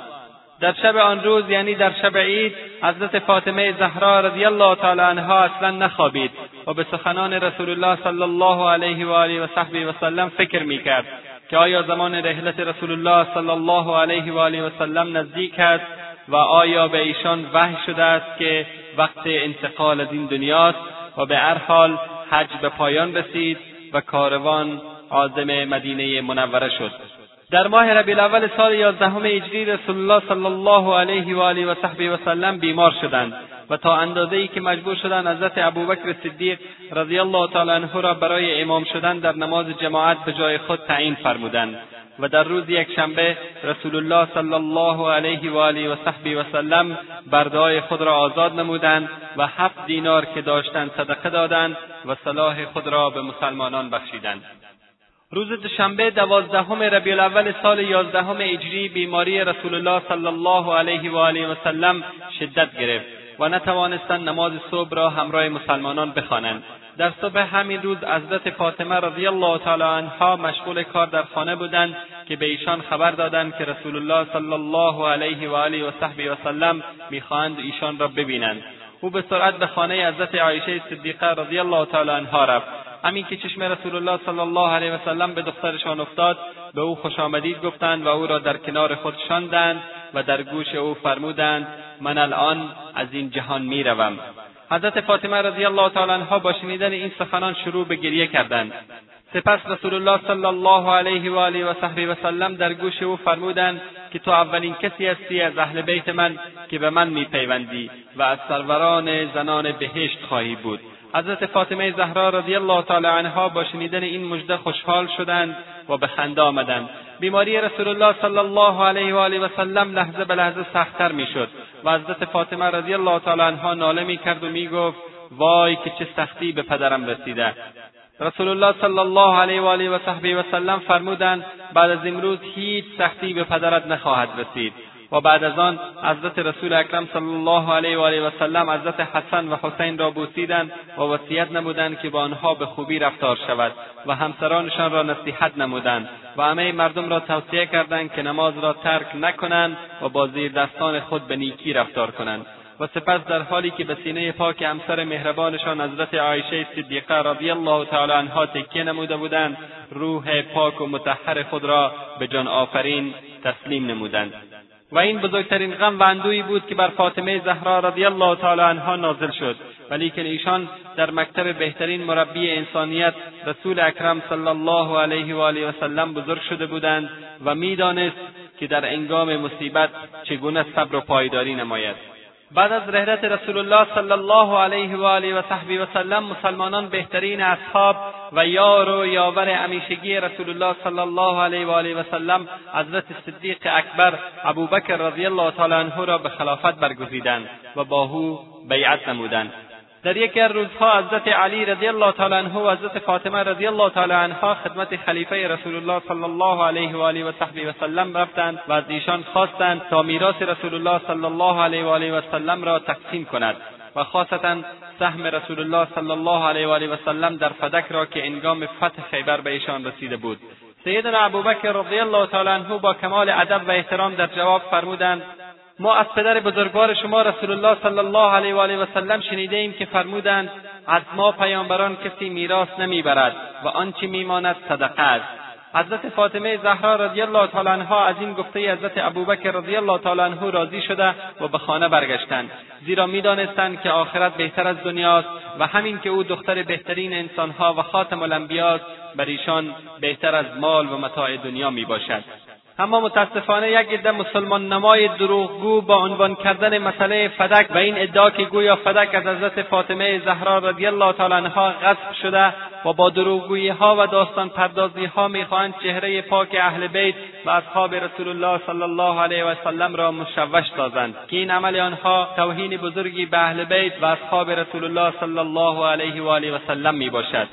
در شب آن روز یعنی در شب عید حضرت فاطمه زهرا رضی الله تعالی عنها اصلا نخوابید و به سخنان رسول الله صلی الله علیه و آله و صحبه و سلم فکر می‌کرد که آیا زمان رحلت رسول الله صلی الله علیه و آله و سلم نزدیک است و آیا به ایشان وحی شده است که وقت انتقال از این دنیاست و به هر حال حج به پایان رسید و کاروان عازم مدینه منوره شد. در ماه ربیع الاول سال یازدهم هجری رسول الله صلی الله علیه و آله و صحبه و سلم بیمار شدند و تا اندازه ای که مجبور شدند حضرت ابوبکر صدیق رضی الله تعالی عنه را برای امام شدن در نماز جماعت به جای خود تعیین فرمودند و در روز یکشنبه رسول الله صلی الله علیه و آله و صحبی و سلم بردههای خود را آزاد نمودند و هفت دینار که داشتند صدقه دادند و صلاح خود را به مسلمانان بخشیدند. روز دوشنبه دوازدهم ربیع الاول سال یازدهم هجری بیماری رسول الله صلی الله علیه و آله و سلم شدت گرفت و نتوانستند نماز صبح را همراه مسلمانان بخوانند. در صبح همین روز حضرت فاطمه رضی الله تعالی عنها مشغول کار در خانه بودند که به ایشان خبر دادند که رسول الله صلی الله علیه و آله و صحبی و سلم می‌خواهند ایشان را ببینند. او به سرعت به خانه حضرت عایشه صدیقه رضی الله تعالی عنها رفت. همین که چشم رسول الله صلی الله علیه و سلم به دخترشان افتاد به او خوش آمدید گفتند و او را در کنار خود شاندند و در گوش او فرمودند من الان از این جهان می‌روم. حضرت فاطمه رضی الله تعالی عنها با شنیدن این سخنان شروع به گریه کردند. سپس رسول الله صلی الله علیه و آله و صحبه و سلم در گوش او فرمودند که تو اولین کسی هستی از اهل بیت من که به من میپیوندی و از سروران زنان بهشت خواهی بود. حضرت فاطمه زهرا رضی الله تعالی عنها با شنیدن این مژده خوشحال شدند و به خنده آمدند. بیماری رسول الله صلی الله علیه و آله و سلم لحظه به لحظه سختتر می‌شد و حضرت فاطمه رضی الله تعالی عنها ناله می‌کرد و می‌گفت وای که چه سختی به پدرم رسیده. رسول الله صلی الله علیه و آله و صحبه و سلم فرمودند بعد از امروز هیچ سختی به پدرت نخواهد رسید. و بعد از آن حضرت رسول اکرم صلی الله علیه و آله و سلم حضرت حسن و حسین را بوسیدند و وصیت نمودند که با آنها به خوبی رفتار شود و همسرانشان را نصیحت نمودند و همه مردم را توصیه کردند که نماز را ترک نکنند و با زیر دستان خود به نیکی رفتار کنند و سپس در حالی که به سینه پاک همسر مهربانشان حضرت عایشه صدیقه رضی الله تعالی عنها تکیه نموده بودند روح پاک و مطهر خود را به جان آفرین تسلیم نمودند. و این بزرگترین غم و اندوهی بود که بر فاطمه زهرا رضی الله تعالی عنها نازل شد. ولیکن ایشان در مکتب بهترین مربی انسانیت رسول اکرم صلی الله علیه و آله و سلم بزرگ شده بودند و می‌دانست که در انگام مصیبت چگونه صبر و پایداری نماید. بعد از رحلت رسول الله صلی الله علیه و آله و صحبی و سلم مسلمانان بهترین اصحاب و یار و یاور همیشگی رسول الله صلی الله علیه و آله و سلم حضرت صدیق اکبر ابوبکر رضی الله تعالی عنه را به خلافت برگزیدند و با او بیعت نمودند. در یکی از روزها حضرت علی رضی الله تعالی عنه و حضرت فاطمه رضی الله تعالی عنها خدمت خلیفه رسول الله صلی الله علیه و آله و صحبه و سلم رفتند و از ایشان خواستند تا میراث رسول الله صلی الله علیه و آله و سلم را تقسیم کند و خاصتا سهم رسول الله صلی الله علیه و آله و سلم در فدک را که انگام فتح خیبر به ایشان رسیده بود. سیدنا ابوبکر رضی الله تعالی عنه با کمال ادب و احترام در جواب فرمودند ما از پدر بزرگوار شما رسول الله صلی الله علیه و آله و سلم شنیده که فرمودند از ما پیامبران کسی میراث نمی‌برد و آنچه میماند صدقه است. حضرت فاطمه زهرا رضی الله تعالی عنها از این گفته حضرت ابوبکر رضی الله تعالی عنه راضی شده و به خانه برگشتند. زیرا می‌دانستند که آخرت بهتر از دنیاست و همین که او دختر بهترین انسانها و خاتم الانبیاست بر ایشان بهتر از مال و متاع دنیا می‌باشد. اما متاسفانه یک عده مسلمان نمای دروغگو با عنوان کردن مسئله فدک و این ادعا که گویا فدک از حضرت فاطمه زهرا رضی الله تعالی عنها غصب شده و با دروغگویی ها و داستان پردازی ها می‌خواهند چهره پاک اهل بیت و اصحاب رسول الله صلی الله علیه و سلم را مشوش سازند که این عمل آنها توهین بزرگی به اهل بیت و اصحاب رسول الله صلی الله علیه و آله و سلم می‌باشد.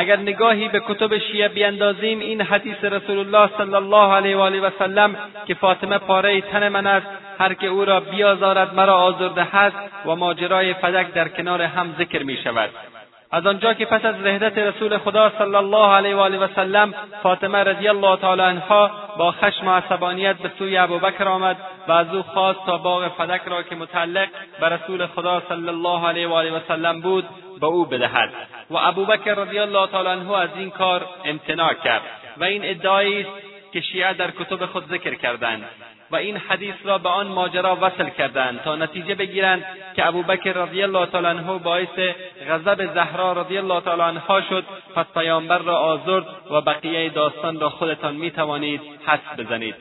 اگر نگاهی به کتب شیعه بیندازیم این حدیث رسول الله صلی الله علیه و آله و سلم که فاطمه پاره تن من است هر که او را بیازارد مرا آزرده هست و ماجرای فدک در کنار هم ذکر می شود. از آنجا که پس از رهدت رسول خدا صلی الله علیه و آله و سلم فاطمه رضی الله تعالی عنها با خشم و عصبانیت به سوی ابوبکر آمد و از او خواست تا باغ فدک را که متعلق به رسول خدا صلی الله علیه و آله و سلم بود به او بدهد. و ابوبکر رضی الله تعالی عنه از این کار امتناع کرد. و این ادعایی است که شیعه در کتب خود ذکر کردند. و این حدیث را به آن ماجرا وصل کردند تا نتیجه بگیرند که ابوبکر رضی الله تعالی عنه باعث غضب زهرا رضی الله تعالی عنها شد. پس پیامبر را آزرد و بقیه داستان را خودتان می‌توانید حس بزنید.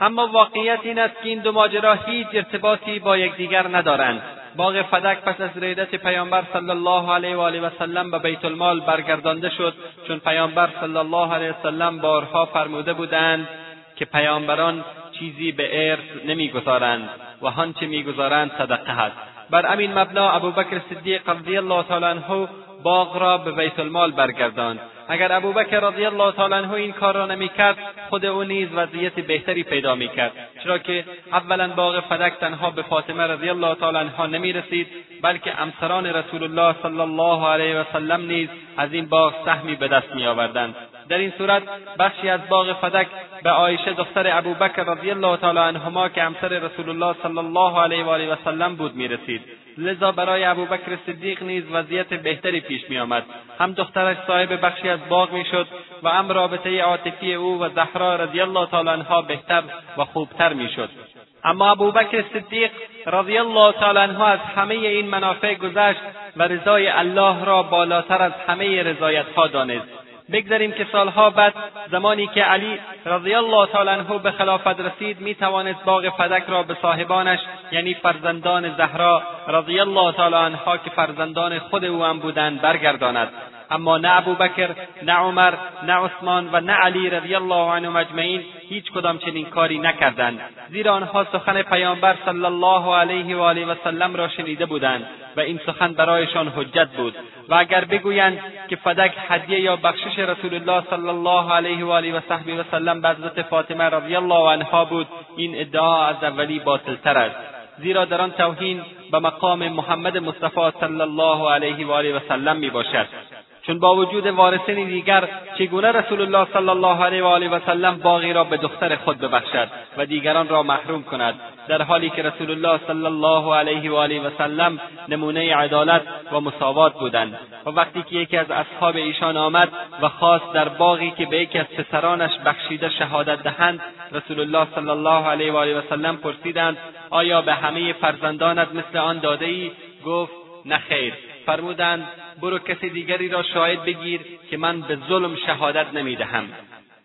اما واقعیت این است که این دو ماجرا هیچ ارتباطی با یکدیگر ندارند. باغ فدک پس از ریدت پیامبر صلی الله علیه و آله و سلم به بیت المال برگردانده شد چون پیامبر صلی الله علیه و سلم بارها فرموده بودند که پیامبران چیزی به ارث نمی‌گذارند و آنچه می‌گذارند صدقه است. بر امین مبنا ابوبکر صدیق رضی الله تعالی عنه باغ را به بیت المال برگرداند. اگر ابوبکر رضی الله تعالی عنه این کار را نمی‌کرد خود او نیز وضعیت بهتری پیدا می‌کرد. چرا که اولا باغ فدک تنها به فاطمه رضی الله تعالی عنها نمی‌رسید بلکه امسران رسول الله صلی الله علیه و سلم نیز از این باغ سهمی به دست میآوردند. در این صورت بخشی از باغ فدک به عایشه دختر ابوبکر رضی الله تعالی عنهما که همسر رسول الله صلی الله علیه و آله و سلم بود می‌رسید. لذا برای ابوبکر صدیق نیز وضعیت بهتری پیش میآمد. هم دخترش صاحب بخشی از باغ می‌شد و هم رابطه عاطفی او و زهرا رضی الله تعالی عنها بهتر و خوبتر می‌شد. اما ابوبکر صدیق رضی الله تعالی عنه از همه این منافع گذشت و رضای الله را بالاتر از همه رضایتها دانست. بگذاریم که سالها بعد زمانی که علی رضی الله تعالی عنه به خلافت رسید می توانست باغ فدک را به صاحبانش یعنی فرزندان زهرا رضی الله تعالی عنها که فرزندان خود او هم بودند برگرداند. اما نه ابوبکر نه عمر نه عثمان و نه علی رضی الله عنهم اجمعین هیچ کدام چنین کاری نکردند. زیرا آنها سخن پیامبر صلی الله علیه و آله و سلم را شنیده بودند و این سخن برایشان حجت بود. و اگر بگویند که فدک هدیه یا بخشش رسول الله صلی الله علیه و آله و صحبه و سلم به حضرت فاطمه رضی الله عنها بود این ادعا از اولی باطلتر است. زیرا در آن توهین به مقام محمد مصطفی صلی الله علیه و آله و سلم می باشد چون با وجود وارثین دیگر چگونه رسول الله صلی الله علیه و آله و سلم باغی را به دختر خود ببخشد و دیگران را محروم کند در حالی که رسول الله صلی الله علیه و آله و سلم نمونه عدالت و مساوات بودند و وقتی که یکی از اصحاب ایشان آمد و خواست در باغی که به یکی از پسرانش بخشیده شهادت دهند رسول الله صلی الله علیه و آله و سلم پرسیدند آیا به همه فرزندانت مثل آن داده ای گفت نه فرمودند برو کسی دیگری را شاهد بگیر که من به ظلم شهادت نمی‌دهم.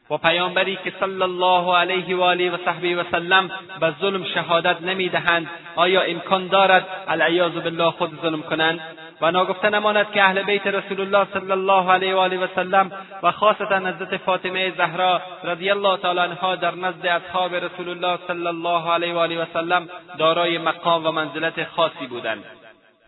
و پیامبری که صلی الله علیه و آله و صحبه و سلم به ظلم شهادت نمی‌دهند آیا امکان دارد العیاذ بالله خود ظلم کنند؟ و ناگفته نماند که اهل بیت رسول الله صلی الله علیه و آله و سلم و خاصتا حضرت فاطمه زهرا رضی الله تعالی عنها در نزد اصحاب رسول الله صلی الله علیه و آله و سلم دارای مقام و منزلت خاصی بودند.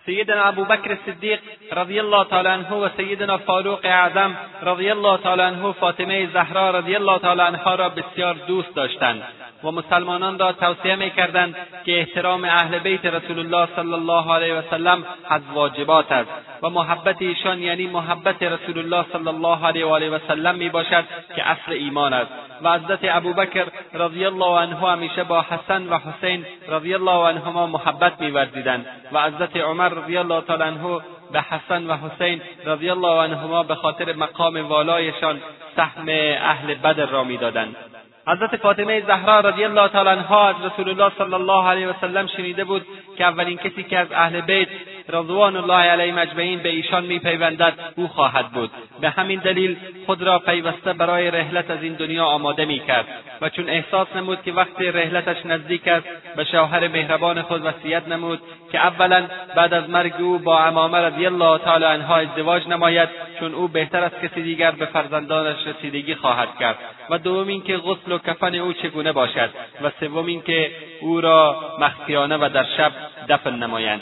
سیدنا ابوبکر صدیق رضی الله تعالی عنه و سیدنا فاروق اعظم رضی الله تعالی عنه فاطمه زهرا رضی الله تعالی عنها را بسیار دوست داشتند و مسلمانان را توصیه می‌کردند که احترام اهل بیت رسول الله صلی الله علیه و سلم از واجبات است و محبت ایشان یعنی محبت رسول الله صلی الله علیه و آله و سلم می باشد که اصل ایمان است و حضرت ابوبکر رضی الله عنه همیشه با حسن و حسین رضی الله عنهما محبت میورزیدند و حضرت عمر رضی الله تعالی عنه به حسن و حسین رضی الله عنهما به خاطر مقام والایشان سهم اهل بدر را می‌دادند. حضرت فاطمه زهرا رضی الله تعالی عنها از رسول الله صلی الله علیه و سلم شنیده بود که اولین کسی که از اهل بیت رضوان الله علیهم اجمعین به ایشان میپیوندد او خواهد بود. به همین دلیل خود را پیوسته برای رحلت از این دنیا آماده می‌کرد و چون احساس نمود که وقت رحلتش نزدیک است به شوهر مهربان خود وصیت نمود که اولا بعد از مرگ او با امامه رضی الله تعالی عنها ازدواج نماید چون او بهتر از کسی دیگر به فرزندانش رسیدگی خواهد کرد. و دوم اینکه غسل و کفن او چگونه باشد و سوم اینکه او را مخفیانه و در شب دفن نمایند.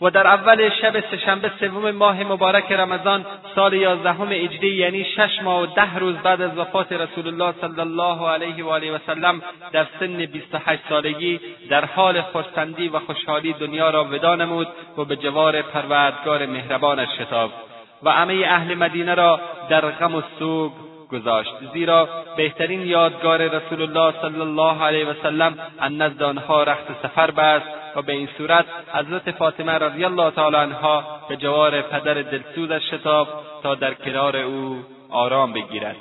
و در اول شب سهشنبه سوم ماه مبارک رمضان سال یازدهم اجری یعنی شش ماه و ده روز بعد از وفات رسول الله صلی الله علیه و آله و سلم در سن بیست و هشت سالگی در حال خرسندی و خوشحالی دنیا را ودا نمود و به جوار پروردگار مهربانش شتاب. و همه اهل مدینه را در غم و سوگ گذاشت. زیرا بهترین یادگار رسول الله صلی الله علیه و سلم از نزد آنها رخت سفر بست و به این صورت حضرت فاطمه رضی الله تعالی عنها به جوار پدر دلسوزش شتاب تا در کنار او آرام بگیرد.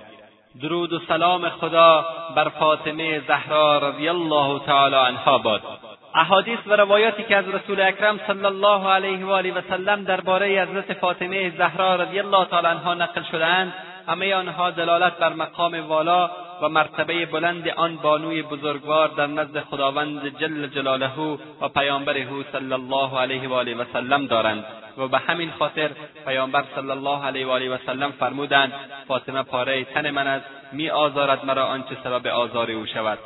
درود و سلام خدا بر فاطمه زهرا رضی الله تعالی عنها باد. احادیث و روایاتی که از رسول اکرم صلی الله علیه و آله و سلم درباره حضرت فاطمه زهرا رضی الله تعالی عنها نقل شدهاند همه آنها دلالت بر مقام والا و مرتبه بلند آن بانوی بزرگوار در نزد خداوند جل جلاله و پیامبر او صلی الله علیه و آله و سلم دارند و به همین خاطر پیامبر صلی الله علیه و آله و سلم فرمودند فاطمه پاره تن من است می آزارد مرا آنچه سبب آزار او شود.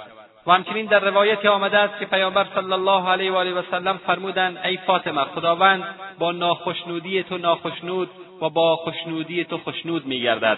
و همچنین در روایتی آمده است که پیامبر صلی الله علیه و آله و سلم فرمودند ای فاطمه خداوند با ناخشنودی تو ناخشنود و با خشنودی تو خشنود میگردد.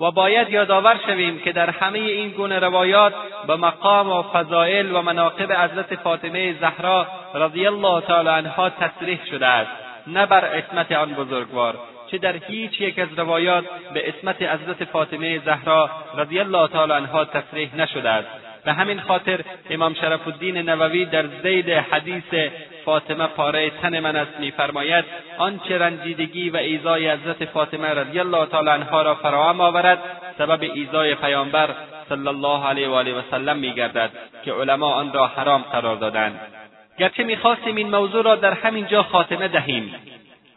و باید یادآور شویم که در همه این گونه روایات به مقام و فضائل و مناقب حضرت فاطمه زهرا رضی الله تعالی عنها تصریح شده است نه بر اسمت آن بزرگوار چه در هیچ یک از روایات به اسمت حضرت فاطمه زهرا رضی الله تعالی عنها تصریح نشده است. به همین خاطر امام شرف الدین نووی در زید حدیث فاطمه پاره تن من است میفرماید آنچه رنجیدگی و ایزای حضرت فاطمه رضی الله تعالی عنها را فراهم آورد سبب ایزای پیامبر صلی الله علیه و آله و سلم میگردد که علما آن را حرام قرار دادند. گرچه می‌خواستیم این موضوع را در همین جا خاتمه دهیم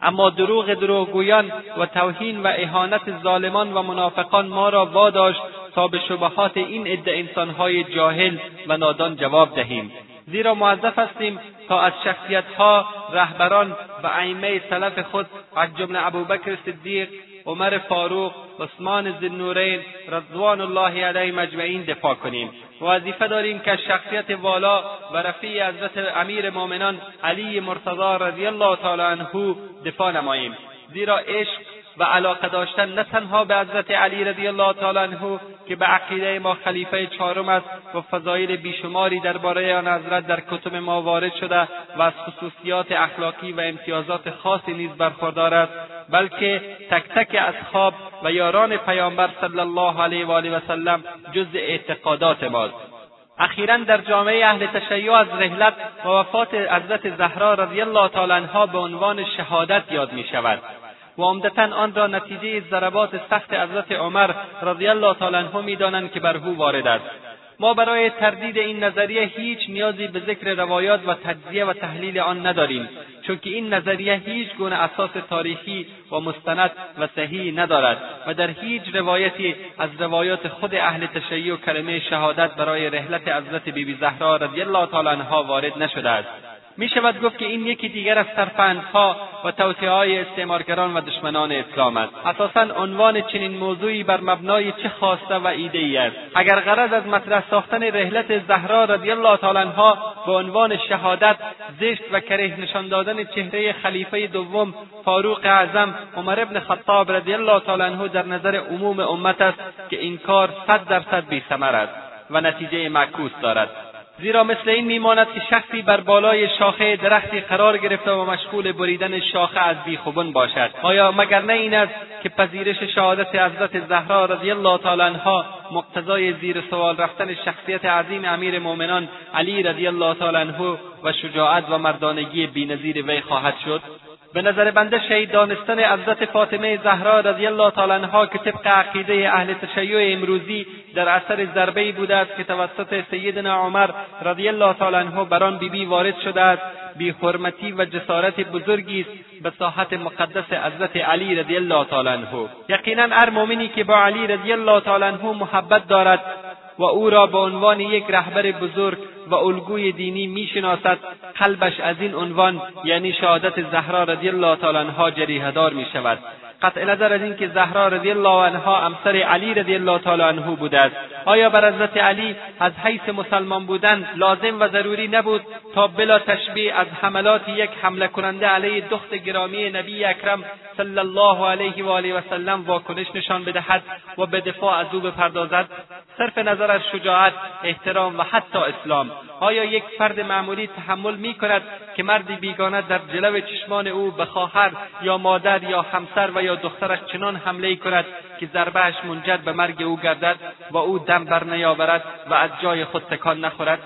اما دروغ دروغگویان و توهین و اهانت ظالمان و منافقان ما را واداشت تا به شبهات این عده انسانهای جاهل و نادان جواب دهیم. زیرا موظف هستیم تا از شخصیتها رهبران و ائمه سلف خود از جمله ابوبکر صدیق عمر فاروق عثمان ذوالنورین رضوان الله علیهم اجمعین دفاع کنیم. وظیفه داریم که شخصیت والا و رفیع حضرت امیر مؤمنان علی مرتضی رضی الله تعالی عنه دفاع نماییم. زیرا عشق و علاقه داشتن نه تنها به حضرت علی رضی الله تعالی عنه که به عقیده ما خلیفه چهارم است و فضایل بیشماری درباره آن حضرت در کتب ما وارد شده و از خصوصیات اخلاقی و امتیازات خاصی نیز برخوردار است بلکه تک تک اصحاب و یاران پیامبر صلی الله علیه و آله و سلم جز اعتقادات ماست. اخیرا در جامعه اهل تشیع از رحلت و وفات حضرت زهرا رضی الله تعالی عنها به عنوان شهادت یاد می شود و عمدتا آن را نتیجه ضربات سخت حضرت عمر رضی الله تعالی عنه می‌دانند که بر او وارد است. ما برای تردید این نظریه هیچ نیازی به ذکر روایات و تجزیه و تحلیل آن نداریم چون که این نظریه هیچ گونه اساس تاریخی و مستند و صحیح ندارد و در هیچ روایتی از روایات خود اهل تشیع و کلمه شهادت برای رحلت حضرت بیبی زهرا رضی الله تعالی عنها وارد نشده است. می شود گفت که این یکی دیگر از سرفندها و توصیه های استعمارگران و دشمنان اسلام است. اساسا عنوان چنین موضوعی بر مبنای چه خواسته و ایده ای است؟ اگر غرض از مطرح ساختن رحلت زهرا رضی الله تعالی عنها به عنوان شهادت زشت و کره نشان دادن چهره خلیفه دوم فاروق اعظم عمر ابن خطاب رضی الله تعالی عنه در نظر عموم امت است که این کار صد درصد بیثمر است و نتیجه معکوس دارد. زیرا مثل این میماند که شخصی بر بالای شاخه درختی قرار گرفته و مشغول بریدن شاخه از بیخوبان باشد. آیا مگر نه این است که پذیرش شهادت حضرت زهرا رضی الله تعالی عنها مقتضای زیر سوال رفتن شخصیت عظیم امیر مؤمنان علی رضی الله تعالی عنه و شجاعت و مردانگی بینظیر وی خواهد شد؟ به نظر بنده شهید دانستن حضرت فاطمه زهرا رضی الله تعالی عنها که طبق عقیده اهل تشیع امروزی در اثر ضربهای بوده است که توسط سیدنا عمر رضی الله تعالی عنه بر آن بیبی وارد شده است. بیحرمتی و جسارت بزرگی است به ساحت مقدس حضرت علی رضی الله تعالی عنه یقینا هر مؤمنی که با علی رضی الله تعالی عنه محبت دارد و او را به عنوان یک رهبر بزرگ و الگوی دینی می‌شناسد قلبش از این عنوان یعنی شهادت زهرا رضی الله تعالی عنها جریحهدار می شود قطع نظر از اینکه زهرا رضی الله عنها همسر علی رضی الله تعالی عنه بوده است آیا بر حضرت علی از حیث مسلمان بودن لازم و ضروری نبود تا بلا تشبیه از حملات یک حمله کننده علیه دخت گرامی نبی اکرم صلی الله علیه و آله و سلم واکنش نشان بدهد و به دفاع از او بپردازد؟ صرف نظر از شجاعت احترام و حتی اسلام. آیا یک فرد معمولی تحمل می کند که مردی بیگانه در جلو چشمان او به خواهر یا مادر یا همسر و یا دخترش چنان حمله کند که ضربهاش منجر به مرگ او گردد و او دم بر نیاورد و از جای خود تکان نخورد.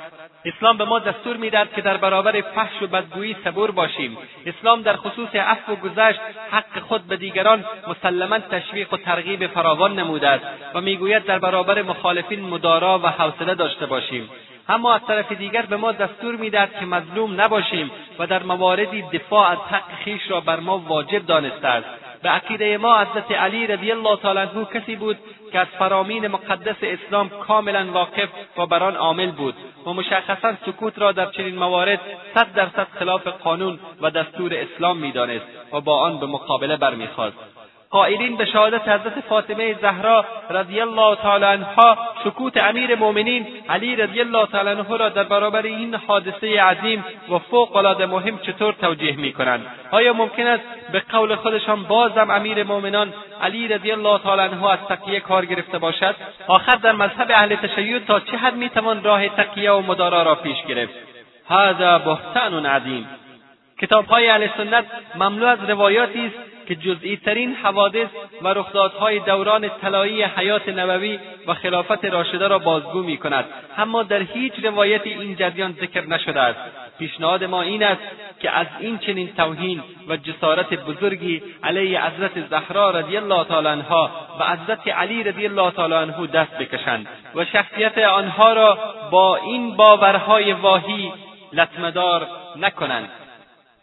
اسلام به ما دستور می‌دهد که در برابر فحش و بدگویی صبور باشیم. اسلام در خصوص عفو و گذشت حق خود به دیگران مسلما تشویق و ترغیب فراوان نموده است و می‌گوید در برابر مخالفین مدارا و حوصله داشته باشیم. اما از طرف دیگر به ما دستور می‌دهد که مظلوم نباشیم و در مواردی دفاع از حق خویش را بر ما واجب دانسته است. به عقیده ما حضرت علی رضی الله تعالی عنه کسی بود که از فرامین مقدس اسلام کاملا واقف و بر آن عامل بود و مشخصا سکوت را در چنین موارد صد درصد خلاف قانون و دستور اسلام می‌دانست و با آن به مقابله برمیخواست. قائلین به شهادت حضرت فاطمه زهرا رضی الله تعالی عنها سکوت امیر مؤمنین علی رضی الله تعالی عنه را در برابر این حادثه عظیم و فوق العاده مهم چطور توجیه می‌کنند؟ آیا ممکن است به قول خودشان بازم امیر مؤمنان علی رضی الله تعالی عنه از تقیه کار گرفته باشد؟ آخر در مذهب اهل تشیع تا چه حد می‌توان راه تقیه و مدارا را پیش گرفت؟ هذا بهتان عظیم. کتابهای اهل سنت مملو از روایاتی است که جزئی ترین حوادث و رخدادهای دوران طلایی حیات نبوی و خلافت راشده را بازگو می کند اما در هیچ روایتی این جریان ذکر نشده است. پیشنهاد ما این است که از این چنین توهین و جسارت بزرگی علیه حضرت زهرا رضی الله تعالی عنها و حضرت علی رضی الله تعالی عنه دست بکشند و شخصیت آنها را با این باورهای واهی لطمدار نکنند.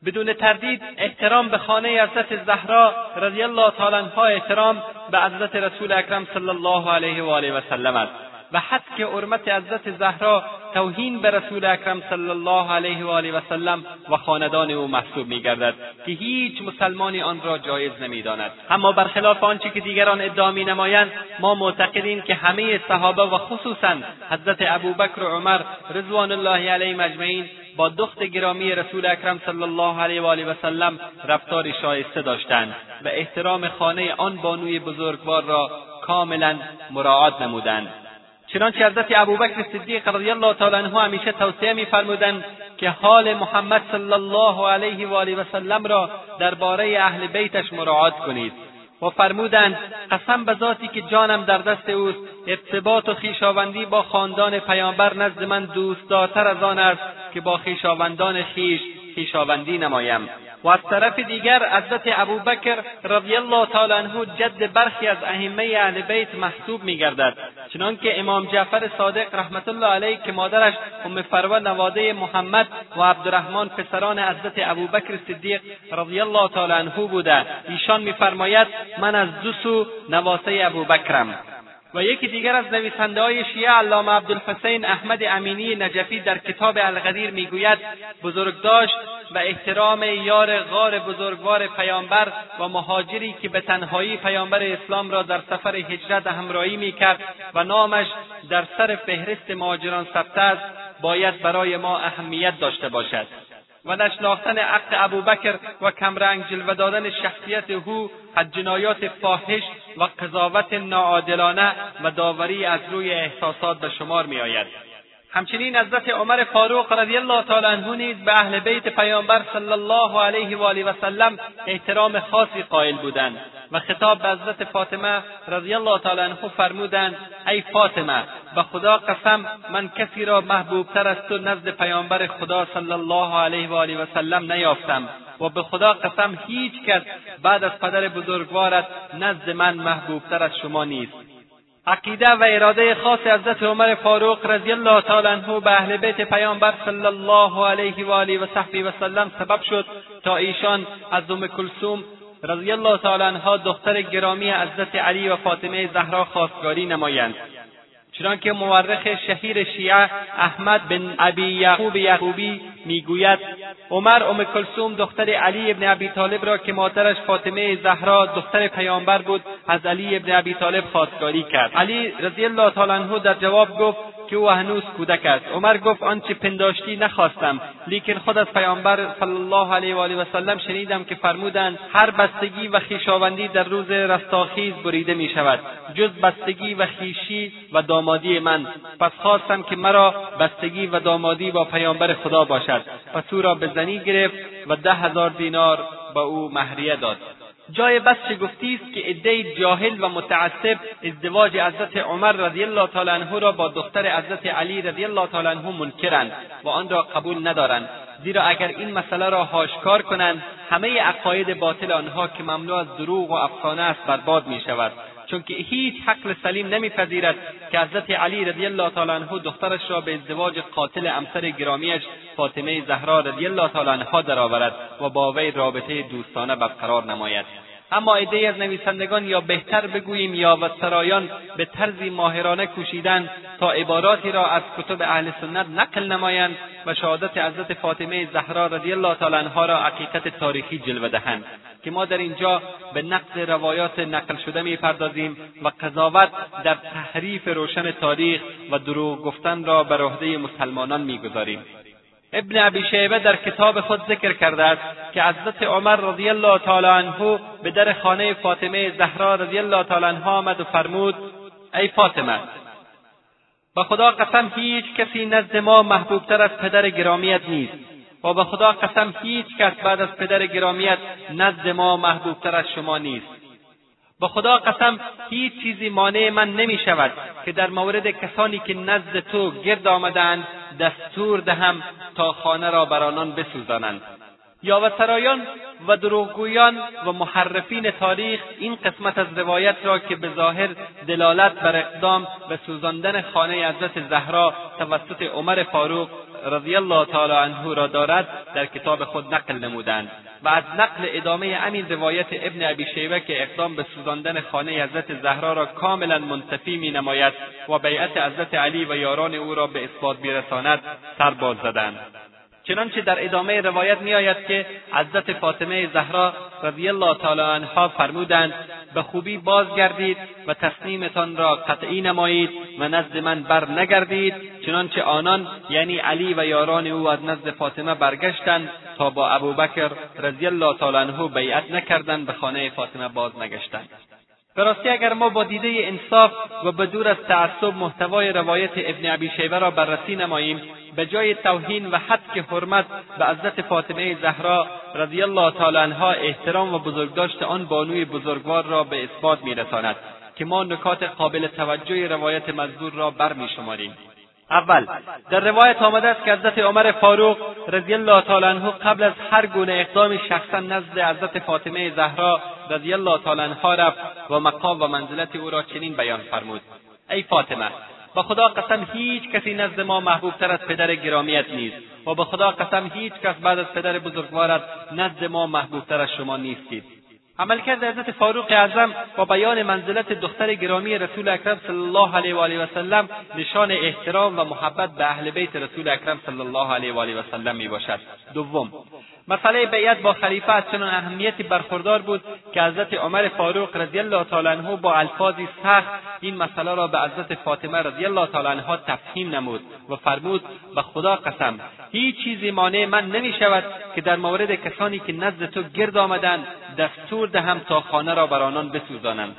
بدون تردید احترام به خانه حضرت زهرا رضی الله تعالی عنها احترام به حضرت رسول اکرم صلی الله علیه و آله و سلم است. و حد حرمت حضرت زهرا توهین به رسول اکرم صلی الله علیه و آله و سلم و خاندان او محسوب میگردد که هیچ مسلمانی آن را جایز نمی‌داند. اما برخلاف آنچه که دیگران ادعا نمایند ما معتقدیم که همه صحابه و خصوصا حضرت ابوبکر و عمر رضوان الله علیهم اجمعین با دخت گرامی رسول اکرم صلی الله علیه و آله و سلم رفتاری شایسته داشتند و احترام خانه آن بانوی بزرگوار را کاملا مراعات نمودند. چنانچه حضرت ابوبکر صدیق رضی الله تعالی عنه همیشه توصیه میفرمودند که حال محمد صلی الله علیه و آله و سلم را درباره اهل بیتش مراعات کنید و فرمودند قسم به ذاتی که جانم در دست اوست ارتباط و خویشاوندی با خاندان پیامبر نزد من دوستدارتر از آن است که با خویشاوندان خویش خویشاوندی نمایم. و از طرف دیگر حضرت ابوبکر رضی الله تعالی عنه جد برخی از ائمه اهل بیت محسوب میگردد. چنانکه امام جعفر صادق رحمت الله علیه که مادرش ام فروه نواده محمد و عبدالرحمن پسران حضرت ابوبکر صدیق رضی الله تعالی عنه بوده. ایشان میفرماید من از دو سو نواسه ابوبکرم. و یکی دیگر از نویسنده های شیعه علامه عبدالحسین احمد امینی نجفی در کتاب القدیر می‌گوید بزرگداشت و احترام یار غار بزرگوار پیامبر و مهاجری که به تنهایی پیامبر اسلام را در سفر هجرت همراهی می‌کرد و نامش در سر فهرست مهاجران ثبت است باید برای ما اهمیت داشته باشد. و نشناختن عقد ابوبکر و کمرنگ جلوه دادن شخصیت او از جنایات فاحش و قضاوت ناعادلانه و داوری از روی احساسات به شمار میآید. همچنین حضرت عمر فاروق رضی الله تعالی عنه نیز به اهل بیت پیامبر صلی الله علیه و آله و سلم احترام خاصی قائل بودند و خطاب به حضرت فاطمه رضی الله تعالی عنه فرمودند ای فاطمه به خدا قسم من کسی را محبوبتر از تو نزد پیامبر خدا صلی الله علیه و آله و سلم نیافتم و به خدا قسم هیچ کس بعد از پدر بزرگوارت نزد من محبوبتر از شما نیست. عقیده و اراده خاص حضرت عمر فاروق رضی الله تعالی عنه به اهل بیت پیامبر صلی الله علیه و آله و صحبی و سلم سبب شد تا ایشان از ام کلثوم رضی الله تعالی عنها دختر گرامی حضرت علی و فاطمه زهرا خواستگاری نمایند. چنانکه مورخ شهیر شیعه احمد بن ابی یعقوب یعقوبی می‌گوید عمر ام کلثوم دختر علی ابن ابی طالب را که مادرش فاطمه زهرا دختر پیامبر بود از علی ابن ابی طالب خواستگاری کرد. علی رضی الله تعالی عنه در جواب گفت که او هنوز کودک است. عمر گفت آنچه پنداشتی نخواستم لیکن خود از پیامبر صلی الله علیه و آله و سلم شنیدم که فرمودند هر بستگی و خویشاوندی در روز رستاخیز بریده می شود جز بستگی و خیشی و دامادی من. پس خواستم که مرا بستگی و دامادی با پیامبر خدا باشد. پس او را به زنی گرفت و ده هزار دینار با او مهریه داد. جای بس شگفتی است که عدهای جاهل و متعصب ازدواج حضرت عمر رضی الله تعالی عنه را با دختر حضرت علی رضی الله تعالی عنه منکرند و آن را قبول ندارند. زیرا اگر این مسئله را هاشکار کنند همه عقاید باطل آنها که مملو از دروغ و افسانه است برباد می شود چون که هیچ حقل سلیم نمیپذیرد که حضرت علی رضی الله تعالی عنه دخترش را به ازدواج قاتل امسر گرامیش فاطمه زهرا رضی الله تعالی عنها درآورد و با وی رابطه دوستانه برقرار نماید. اما عدهای از نویسندگان یا بهتر بگوییم یا و سرایان به طرزی ماهرانه کوشیدند تا عباراتی را از کتب اهل سنت نقل نمایند و شهادت حضرت فاطمه زهرا رضی الله تعالی عنها را حقیقت تاریخی جلوه دهند که ما در اینجا به نقد روایات نقل شده می‌پردازیم و قضاوت در تحریف روشن تاریخ و دروغ گفتن را بر عهده مسلمانان می‌گذاریم. ابن ابی شیبه در کتاب خود ذکر کرده است که حضرت عمر رضی الله تعالی عنه به در خانه فاطمه زهرا رضی الله تعالی عنها آمد و فرمود ای فاطمه به خدا قسم هیچ کسی نزد ما محبوبتر از پدر گرامیت نیست. و به خدا قسم هیچ کس بعد از پدر گرامیت نزد ما محبوبتر از شما نیست. به خدا قسم هیچ چیزی مانع من نمی شود که در مورد کسانی که نزد تو گرد آمدند دستور دهم تا خانه را بر آنان بسوزانند. سرایان و دروغگویان و محرفین تاریخ این قسمت از روایت را که به ظاهر دلالت بر اقدام به سوزاندن خانه حضرت زهرا توسط عمر فاروق رضی الله تعالی عنه را دارد در کتاب خود نقل نمودند و از نقل ادامه همین روایت ابن ابی شیبه که اقدام به سوزاندن خانه حضرت زهرا را کاملا منتفی می نماید و بیعت حضرت علی و یاران او را به اثبات میرساند سر باز زدند. چنانچه در ادامه روایت میآید که حضرت فاطمه زهرا رضی الله تعالی عنها فرمودند به خوبی بازگردید و تصمیمتان را قطعی نمایید و نزد من بر نگردید. چنانچه آنان یعنی علی و یاران او از نزد فاطمه برگشتند تا با ابوبکر رضی الله تعالی عنه بیعت نکردند به خانه فاطمه باز نگشتند به راستی اگر ما با دیده انصاف و به دور از تعصب محتوای روایت ابن ابی شیبه را بررسی نماییم به جای توهین و حد حرمت به حضرت فاطمه زهرا رضی الله تعالی عنها احترام و بزرگداشت آن بانوی بزرگوار را به اثبات میرساند که ما نکات قابل توجه روایت مذکور را برمیشماریم. اول در روایت آمده است که حضرت عمر فاروق رضی الله تعالی عنه قبل از هر گونه اقدامی شخصا نزد حضرت فاطمه زهرا رضی الله تعالی عنها رفت و مقام و منزلت او را چنین بیان فرمود. ای فاطمه به خدا قسم هیچ کسی نزد ما محبوبتر از پدر گرامیت نیست و به خدا قسم هیچ کس بعد از پدر بزرگوارت نزد ما محبوبتر از شما نیستید. عملکرد حضرت فاروق اعظم با بیان منزلت دختر گرامی رسول اکرم صلی الله علیه و آله و سلم نشان احترام و محبت به اهل بیت رسول اکرم صلی الله علیه و آله و سلم می باشد. دوم مسئله بیعت با خلیفه از چنان اهمیتی برخوردار بود که حضرت عمر فاروق رضی الله تعالی عنه با الفاظی سخت این مسئله را به حضرت فاطمه رضی الله تعالی عنها تفهیم نمود و فرمود به خدا قسم هیچ چیزی مانع من نمی شود که در مورد کسانی که نزد تو گرد آمدند دستور دهم تا خانه را بر آنان بسوزانند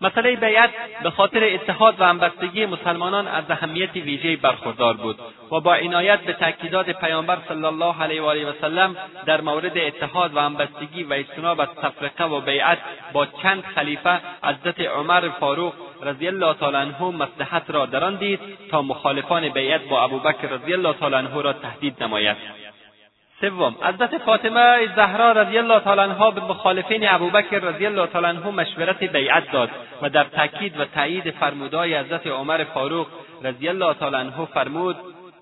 مسئله بیعت به خاطر اتحاد و همبستگی مسلمانان از اهمیت ویژهای برخوردار بود و با عنایت به تاکیدات پیامبر صلی الله علیه و آله و سلم در مورد اتحاد و همبستگی و اجتناب از تفرقه و بیعت با چند خلیفه حضرت عمر فاروق رضی الله تعالی عنه مصلحت را در آن دید تا مخالفان بیعت با ابوبکر رضی الله تعالی عنه را تهدید نماید. سوم حضرت فاطمه زهرا رضی الله تعالی عنها به مخالفین ابوبکر رضی الله تعالی عنه مشورت بیعت داد و در تاکید و تایید فرمودهای حضرت عمر فاروق رضی الله تعالی عنه فرمود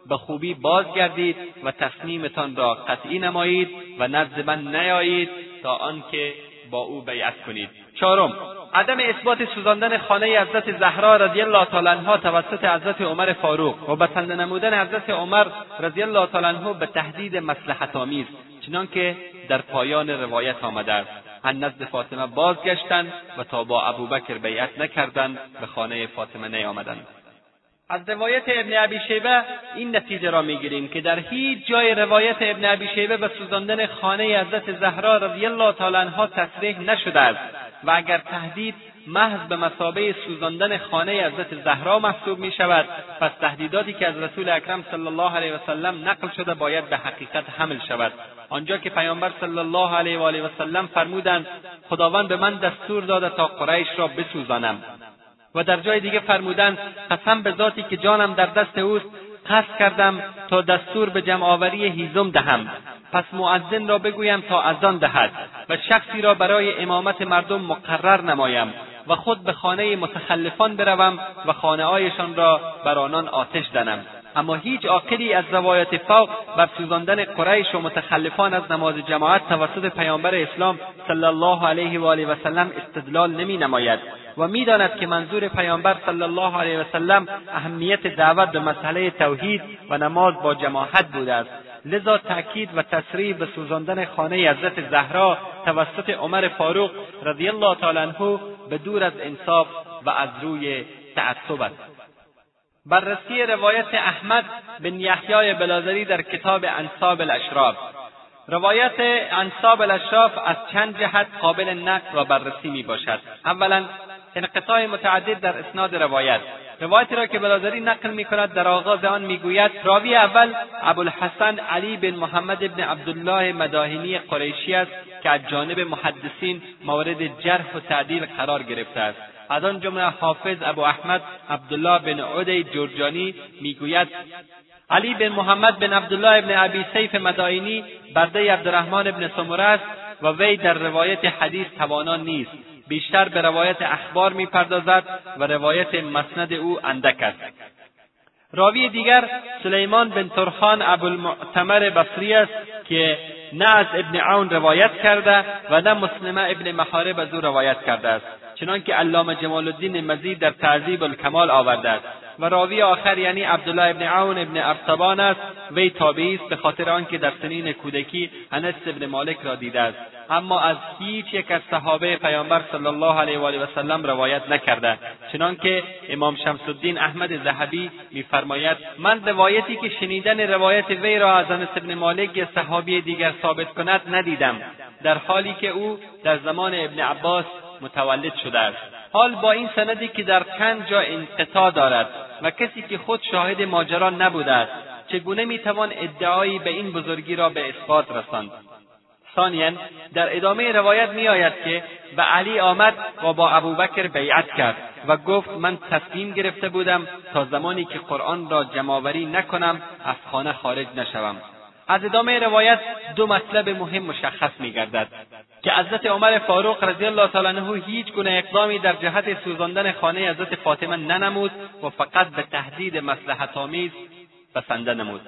به خوبی بازگردید و تصمیمتان را قطعی نمایید و نزد من نیایید تا آنکه با او بیعت کنید. چهارم عدم اثبات سوزاندن خانه حضرت زهرا رضی الله تعالی عنها توسط حضرت عمر فاروق و بسنده نمودن حضرت عمر رضی الله تعالی عنه به تهدید مصلحت آمیز چنانکه در پایان روایت آمده است. از نزد فاطمه بازگشتند و تا با ابوبکر بیعت نکردند به خانه فاطمه نیامدند. از روایت ابن ابی شیبه این نتیجه را می‌گیریم که در هیچ جای روایت ابن ابی شیبه به سوزاندن خانه حضرت زهرا رضی الله تعالی عنها تصریح نشده است. و اگر تهدید محض به مسابه سوزاندن خانه حضرت زهرا محسوب می شود پس تهدیداتی که از رسول اکرم صلی الله علیه وسلم نقل شده باید به حقیقت حمل شود. آنجا که پیامبر صلی الله علیه و آله وسلم فرمودند خداوند به من دستور داده تا قریش را بسوزانم. و در جای دیگه فرمودند قسم به ذاتی که جانم در دست اوست قصد کردم تا دستور به جمعآوری هیزم دهم. پس معزن را بگویم تا اذان دهد و شخصی را برای امامت مردم مقرر نمایم و خود به خانه متخلفان بروم و خانههایشان را بر آنان آتش زنم. اما هیچ عاقلی از روایت فوق و سوزاندن قریش و متخلفان از نماز جماعت توسط پیامبر اسلام صلی الله علیه و آله و سلم استدلال نمی نماید و می‌داند که منظور پیامبر صلی الله علیه و سلم اهمیت دعوت به مسئله توحید و نماز با جماعت بوده است. لذا تأکید و تصریح به سوزاندن خانه حضرت زهرا توسط عمر فاروق رضی الله تعالی عنه به دور از انصاف و از روی تعصب است. بررسی روایت احمد بن یحیای بلازری در کتاب انصاب الاشراف. روایت انصاب الاشراف از چند جهت قابل نقد و بررسی می باشد اولا انقطاع متعدد در اسناد روایت. روایتی را که بلازری نقل می کند در آغاز آن می‌گوید راوی اول ابوالحسن علی بن محمد بن عبدالله مداهنی قریشی است که از جانب محدثین مورد جرح و تعدیل قرار گرفته است. از آن جمله حافظ ابو احمد عبدالله بن عدی جرجانی می‌گوید علی بن محمد بن عبدالله بن ابی سیف مدائنی برده عبدالرحمن بن سمره است و وی در روایت حدیث توانا نیست. بیشتر به روایت اخبار می‌پردازد و روایت مسند او اندک است. راوی دیگر سلیمان بن ترخان ابوالمعتمر بصری است که نه از ابن عون روایت کرده و نه مسلمه ابن محارب از او روایت کرده است. چنانکه علامه جمال الدین مزید در تعذیب الکمال آورده است. و راوی آخر یعنی عبدالله ابن عون ابن ارطبان است. وی تابعی است به خاطر آنکه در سنین کودکی انس ابن مالک را دیده است. اما از هیچ یک از صحابه پیامبر صلی الله علیه و آله و سلم روایت نکرده. چنانکه امام شمس الدین احمد ذهبی میفرماید من روایتی که شنیدن روایت وی را از انس ابن مالک یا صحابی دیگر ثابت کند ندیدم. در حالی که او در زمان ابن عباس متولد شده است. حال با این سندی که در چند جا انقطاع دارد و کسی که خود شاهد ماجرا نبوده است چگونه می‌توان ادعایی به این بزرگی را به اثبات رساند؟ ثانیا در ادامه روایت میآید که به علی آمد و با ابوبکر بیعت کرد و گفت من تصمیم گرفته بودم تا زمانی که قرآن را جمعآوری نکنم از خانه خارج نشوم. از ادامه روایت دو مطلب مهم مشخص میگردد که حضرت عمر فاروق رضی الله تعالی عنه هیچ گونه اقدامی در جهت سوزاندن خانه حضرت فاطمه ننمود و فقط به تهدید مصلحت آمیز بسنده نمود.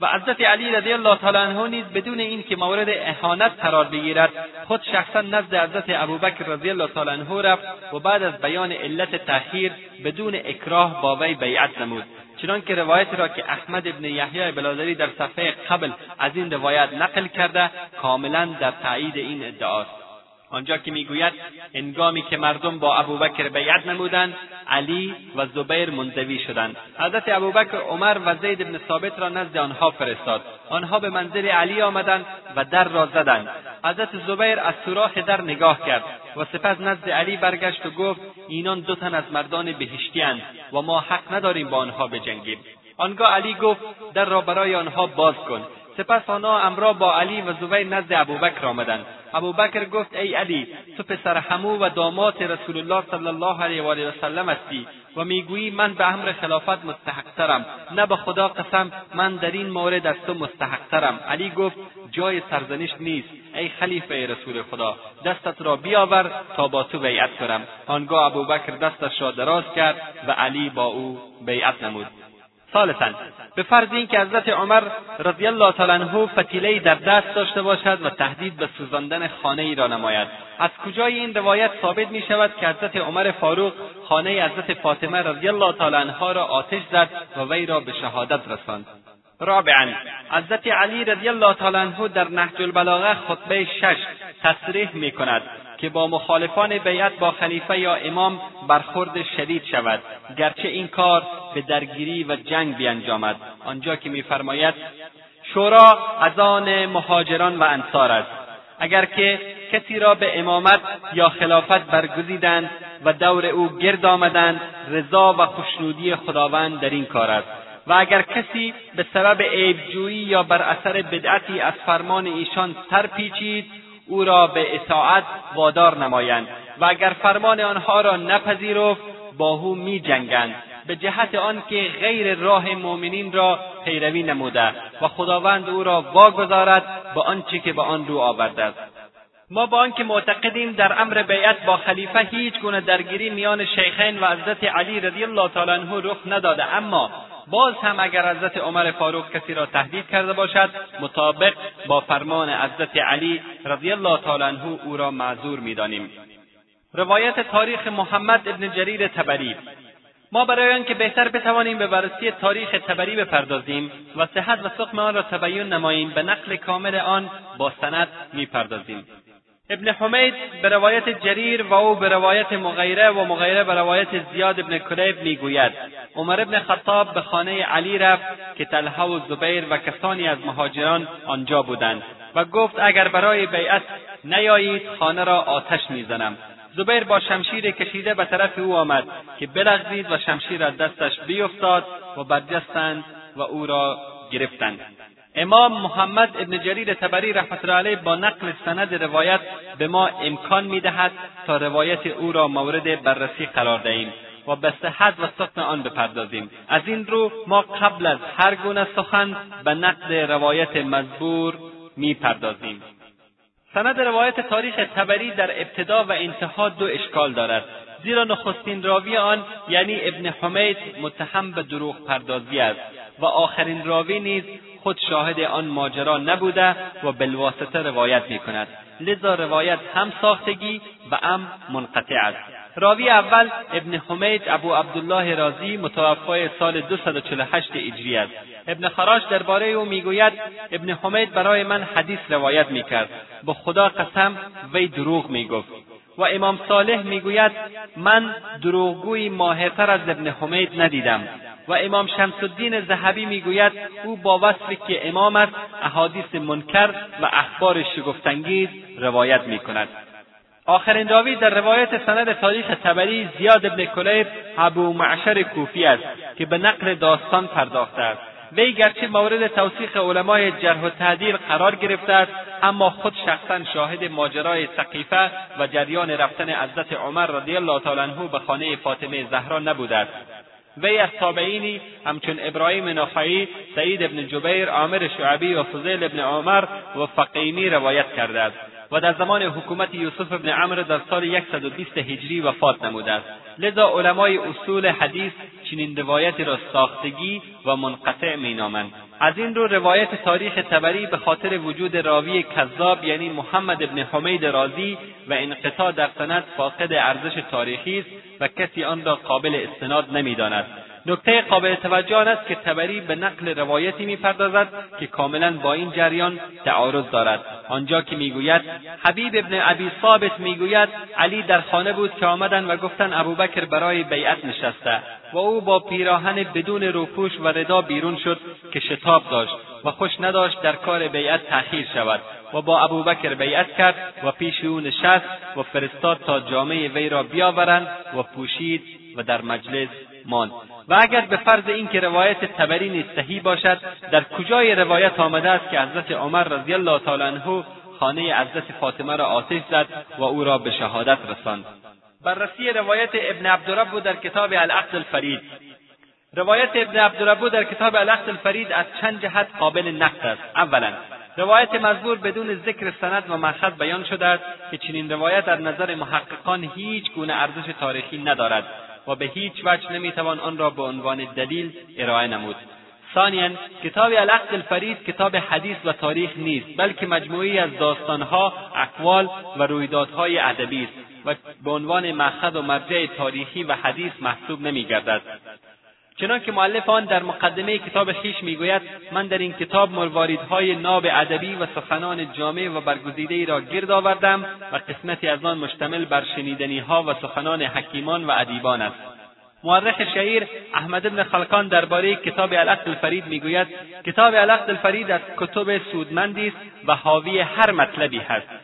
و حضرت علی رضی الله تعالی عنه نیز بدون اینکه مورد اهانت قرار بگیرد خود شخصا نزد حضرت ابوبکر رضی الله تعالی عنه رفت و بعد از بیان علت تأخیر بدون اکراه با وی بیعت نمود. چنانکه روایت را که احمد ابن یحیی بلادری در صفحه قبل از این روایت نقل کرده کاملا در تایید این ادعاست. آنجا که می‌گوید هنگامی که مردم با ابوبکر بیعت نمودند علی و زبیر منزوی شدند. حضرت ابوبکر عمر و زید بن ثابت را نزد آنها فرستاد. آنها به منزل علی آمدند و در را زدند. حضرت زبیر از سوراخ در نگاه کرد و سپس نزد علی برگشت و گفت اینان دو تن از مردان بهشتیاند و ما حق نداریم با آنها بجنگیم. آنگاه علی گفت در را برای آنها باز کن. سپس آنها امرا با علی و زبیر نزد ابوبکر آمدند. ابوبکر گفت ای علی تو پسر حمو و داماد رسول الله صلی الله علیه و آله وسلم هستی و می‌گویی من به امر خلافت مستحقترم نه به خدا قسم من در این مورد از تو مستحقترم. علی گفت جای سرزنش نیست ای خلیفه رسول خدا دستت را بیاور تا با تو بیعت کنم. آنگاه ابوبکر دستش را دراز کرد و علی با او بیعت نمود. ثالثا به فرض اینکه حضرت عمر رضی الله تعالی عنه فتیلهای در دست داشته باشد و تهدید به سوزاندن خانه ای را نماید. از کجای این روایت ثابت می شود که حضرت عمر فاروق خانه حضرت فاطمه رضی الله تعالی عنها را آتش زد و وی را به شهادت رساند. رابعا حضرت علی رضی الله تعالی عنه در نهج البلاغه خطبه شش تصریح می کند که با مخالفان بیعت با خلیفه یا امام برخورد شدید شود گرچه این کار به درگیری و جنگ بیانجامد. آنجا که میفرماید شورا از آن مهاجران و انصار است. اگر که کسی را به امامت یا خلافت برگزیدند و دور او گرد آمدند رضا و خوشنودی خداوند در این کار است. و اگر کسی به سبب عیبجویی یا بر اثر بدعتی از فرمان ایشان سر پیچید او را به اطاعت وادار نمایند و اگر فرمان آنها را نپذیرفت با او می جنگند به جهت آنکه غیر راه مؤمنین را پیروی نموده و خداوند او را واگذارد به آنچه که به آن رو آورده است. ما با آنکه معتقدیم در امر بیعت با خلیفه هیچ گونه درگیری میان شیخین و حضرت علی رضی الله تعالی عنه رخ نداده اما باز هم اگر حضرت عمر فاروق کسی را تهدید کرده باشد مطابق با فرمان حضرت علی رضی الله تعالی عنه او را معذور می‌دانیم. روایت تاریخ محمد ابن جریر تبری. ما برای آنکه بهتر بتوانیم به بررسی تاریخ تبری بپردازیم و صحت و سقم آن را تبین نماییم به نقل کامل آن با سند می‌پردازیم. ابن حمید به روایت جریر و او به روایت مغیره و مغیره به روایت زیاد ابن کلیب می‌گوید. عمر ابن خطاب به خانه علی رفت که طلحه و زبیر و کسانی از مهاجران آنجا بودند و گفت اگر برای بیعت نیایید خانه را آتش می‌زنم. زبیر با شمشیر کشیده به طرف او آمد که بلغزید و شمشیر از دستش بیفتاد و برجستند و او را گرفتند. امام محمد ابن جریر تبری رحمت الله علیه با نقل سند روایت به ما امکان می‌دهد تا روایت او را مورد بررسی قرار دهیم و به صحت و سقم آن بپردازیم. از این رو ما قبل از هر گونه سخن به نقد روایت مزبور می‌پردازیم. سند روایت تاریخ تبری در ابتدا و انتها دو اشکال دارد. زیرا نخستین راوی آن یعنی ابن حمید متهم به دروغ پردازی است. و آخرین راوی نیز خود شاهد آن ماجرا نبوده و بالواسطه روایت می کند لذا روایت هم ساختگی و هم منقطع است. راوی اول ابن حمید ابو عبدالله رازی متوفای سال 248 هجری است. ابن خراش درباره او می‌گوید ابن حمید برای من حدیث روایت می‌کرد. به خدا قسم وی دروغ می‌گفت. و امام صالح می‌گوید من دروغگویی ماهرتر از ابن حمید ندیدم. و امام شمس الدین ذهبی می‌گوید او با وصفی که امام است احادیث منکر و اخبار شگفتانگیز روایت می‌کند. آخرین راوی در روایت سند تاریخ تبری زیاد ابن کلیب ابو معشر کوفی است که به نقل داستان پرداخته است. وی گرچه مورد توصیق علمای جرح و تعدیل قرار گرفته است اما خود شخصا شاهد ماجرای سقیفه و جریان رفتن حضرت عمر رضی الله تعالی عنه به خانه فاطمه زهرا نبوده است. وی از تابعینی همچون ابراهیم نخعی سعید ابن جبیر عامر شعبی و فضیل ابن عمر و فقیمی روایت کرده است. و در زمان حکومت یوسف ابن عمر در سال 120 هجری وفات نموده است. لذا علمای اصول حدیث چنین روایتی را ساختگی و منقطع مینامند. از این رو روایت تاریخ تبری به خاطر وجود راوی کذاب یعنی محمد ابن حمید رازی و انقطاع در سند فاقد ارزش تاریخی است و کسی آن را قابل استناد نمی‌داند. نکته قابل توجه آن است که تبری به نقل روایتی می‌پردازد که کاملا با این جریان تعارض دارد. آنجا که می‌گوید حبیب ابن ابی ثابت می‌گوید علی در خانه بود که آمدند و گفتند ابوبکر برای بیعت نشسته و او با پیراهن بدون روپوش و ردا بیرون شد که شتاب داشت و خوش نداشت در کار بیعت تأخیر شود و با ابوبکر بیعت کرد و پیش او نشست و فرستاد تا جامعه وی را بیاورند و پوشید و در مجلس ماند. و اگر به فرض اینکه روایت تبری نیز صحیح باشد در کجای روایت آمده است که حضرت عمر رضی الله تعالی عنه خانه حضرت فاطمه را آتش زد و او را به شهادت رساند. بررسی روایت ابن عبدربو در کتاب العقد الفرید. روایت ابن عبدالربو در کتاب العقد الفرید از چند جهت قابل نقد است. اولا روایت مزبور بدون ذکر سند و مأخذ بیان شده است که چنین روایت در نظر محققان هیچ گونه ارزش تاریخی ندارد. و به هیچ وجه نمی‌توان آن را به عنوان دلیل ارائه نمود. ثانیا کتاب العقد الفرید کتاب حدیث و تاریخ نیست بلکه مجموعی از داستانها اقوال و رویدادهای ادبی است و به عنوان مأخذ و مرجع تاریخی و حدیث محسوب نمیگردد. چنانکه مؤلف آن در مقدمه کتاب خیش می‌گوید من در این کتاب مرواریدهای ناب ادبی و سخنان جامع و برگزیده را گرد آوردم و قسمتی از آن مشتمل بر شنیدنیها و سخنان حکیمان و ادیبان است. مورخ شهیر احمد بن خلقان درباره کتاب العقد الفرید می‌گوید کتاب العقد الفرید از کتب سودمندی است و حاوی هر مطلبی هست.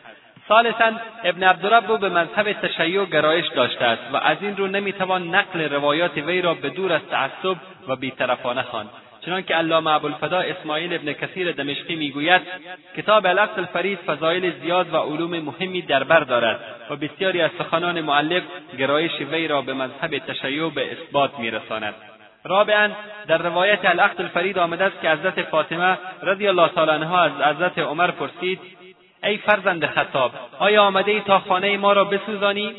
ثالثا ابن عبدالرب به مذهب تشیع گرایش داشته است و از این رو نمی‌توان نقل روایات وی را به دور از تعصب و بیطرفانه خواند. چنانکه علامه ابوالفدا اسماعیل ابن کثیر دمشقی می‌گوید کتاب العقد الفرید فضایل زیاد و علوم مهمی در بر دارد و بسیاری از سخنان معلف گرایش وی را به مذهب تشیع به اثبات میرساند. رابعا در روایت العقد الفرید آمده است که حضرت فاطمه رضی الله تعالی عنها از حضرت عمر پرسید ای فرزند خطاب آیا آمده ای تا خانه ما را بسوزانی؟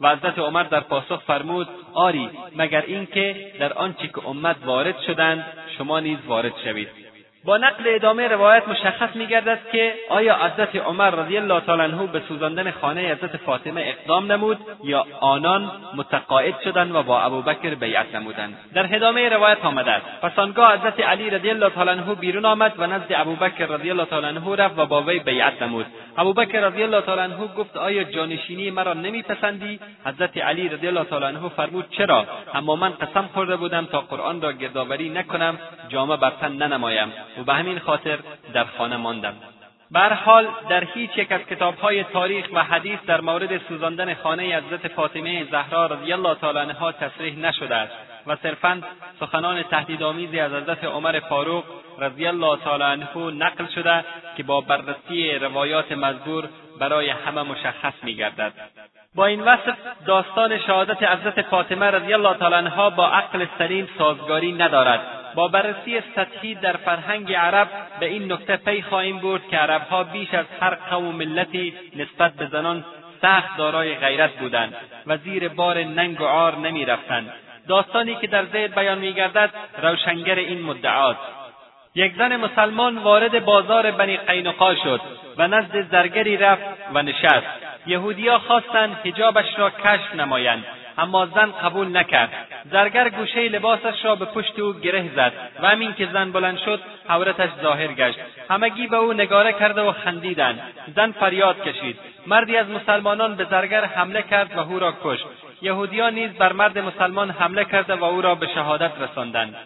و حضرت عمر در پاسخ فرمود آری مگر اینکه در آنچه که امت وارد شدند شما نیز وارد شوید. با نقل ادامه روایت مشخص میگردد که آیا حضرت عمر رضی الله تعالی عنه به سوزاندن خانه حضرت فاطمه اقدام نمود یا آنان متقاعد شدند و با ابوبکر بیعت نمودند؟ در ادامه روایت آمده است. پس آنگاه حضرت علی رضی الله تعالی عنه بیرون آمد و نزد ابوبکر رضی الله تعالی عنه رفت و با وی بیعت نمود. ابوبکر رضی الله تعالی عنه گفت آیا جانشینی مرا نمیپسندی؟ حضرت علی رضی الله تعالی عنه فرمود چرا؟ اما من قسم خورده بودم تا قرآن را گردآوری نکنم جامه بر تن ننمایم. و به همین خاطر در خانه ماندم. به حال در هیچ یک از کتابهای تاریخ و حدیث در مورد سوزاندن خانه حضرت فاطمه زهرا رضی الله تعالی عنها تصریح نشده است و صرفا سخنان تهدیدآمیزی از حضرت عمر فاروق رضی الله تعالی عنه نقل شده که با بررسی روایات مذکور برای همه مشخص میگردد. با این وصف داستان شهادت حضرت فاطمه رضی الله تعالی عنها با عقل سلیم سازگاری ندارد. با بررسی سطحی در فرهنگ عرب به این نکته پی خواهیم برد که عربها بیش از هر قوم و ملتی نسبت به زنان سخت دارای غیرت بودند و زیر بار ننگ و عار نمی‌رفتند. داستانی که در ذهن بیان میگردد روشنگر این مدعاست. یک زن مسلمان وارد بازار بنی قینقا شد و نزد زرگری رفت و نشست. یهودیا خواستند حجابش را کشف نمایند. اما زن قبول نکرد. زرگر گوشه لباسش را به پشت او گره زد و همین که زن بلند شد عورتش ظاهر گشت. همگی به او نگاره کرده و خندیدند. زن فریاد کشید. مردی از مسلمانان به زرگر حمله کرد و او را کشت. یهودیان نیز بر مرد مسلمان حمله کرده و او را به شهادت رساندند.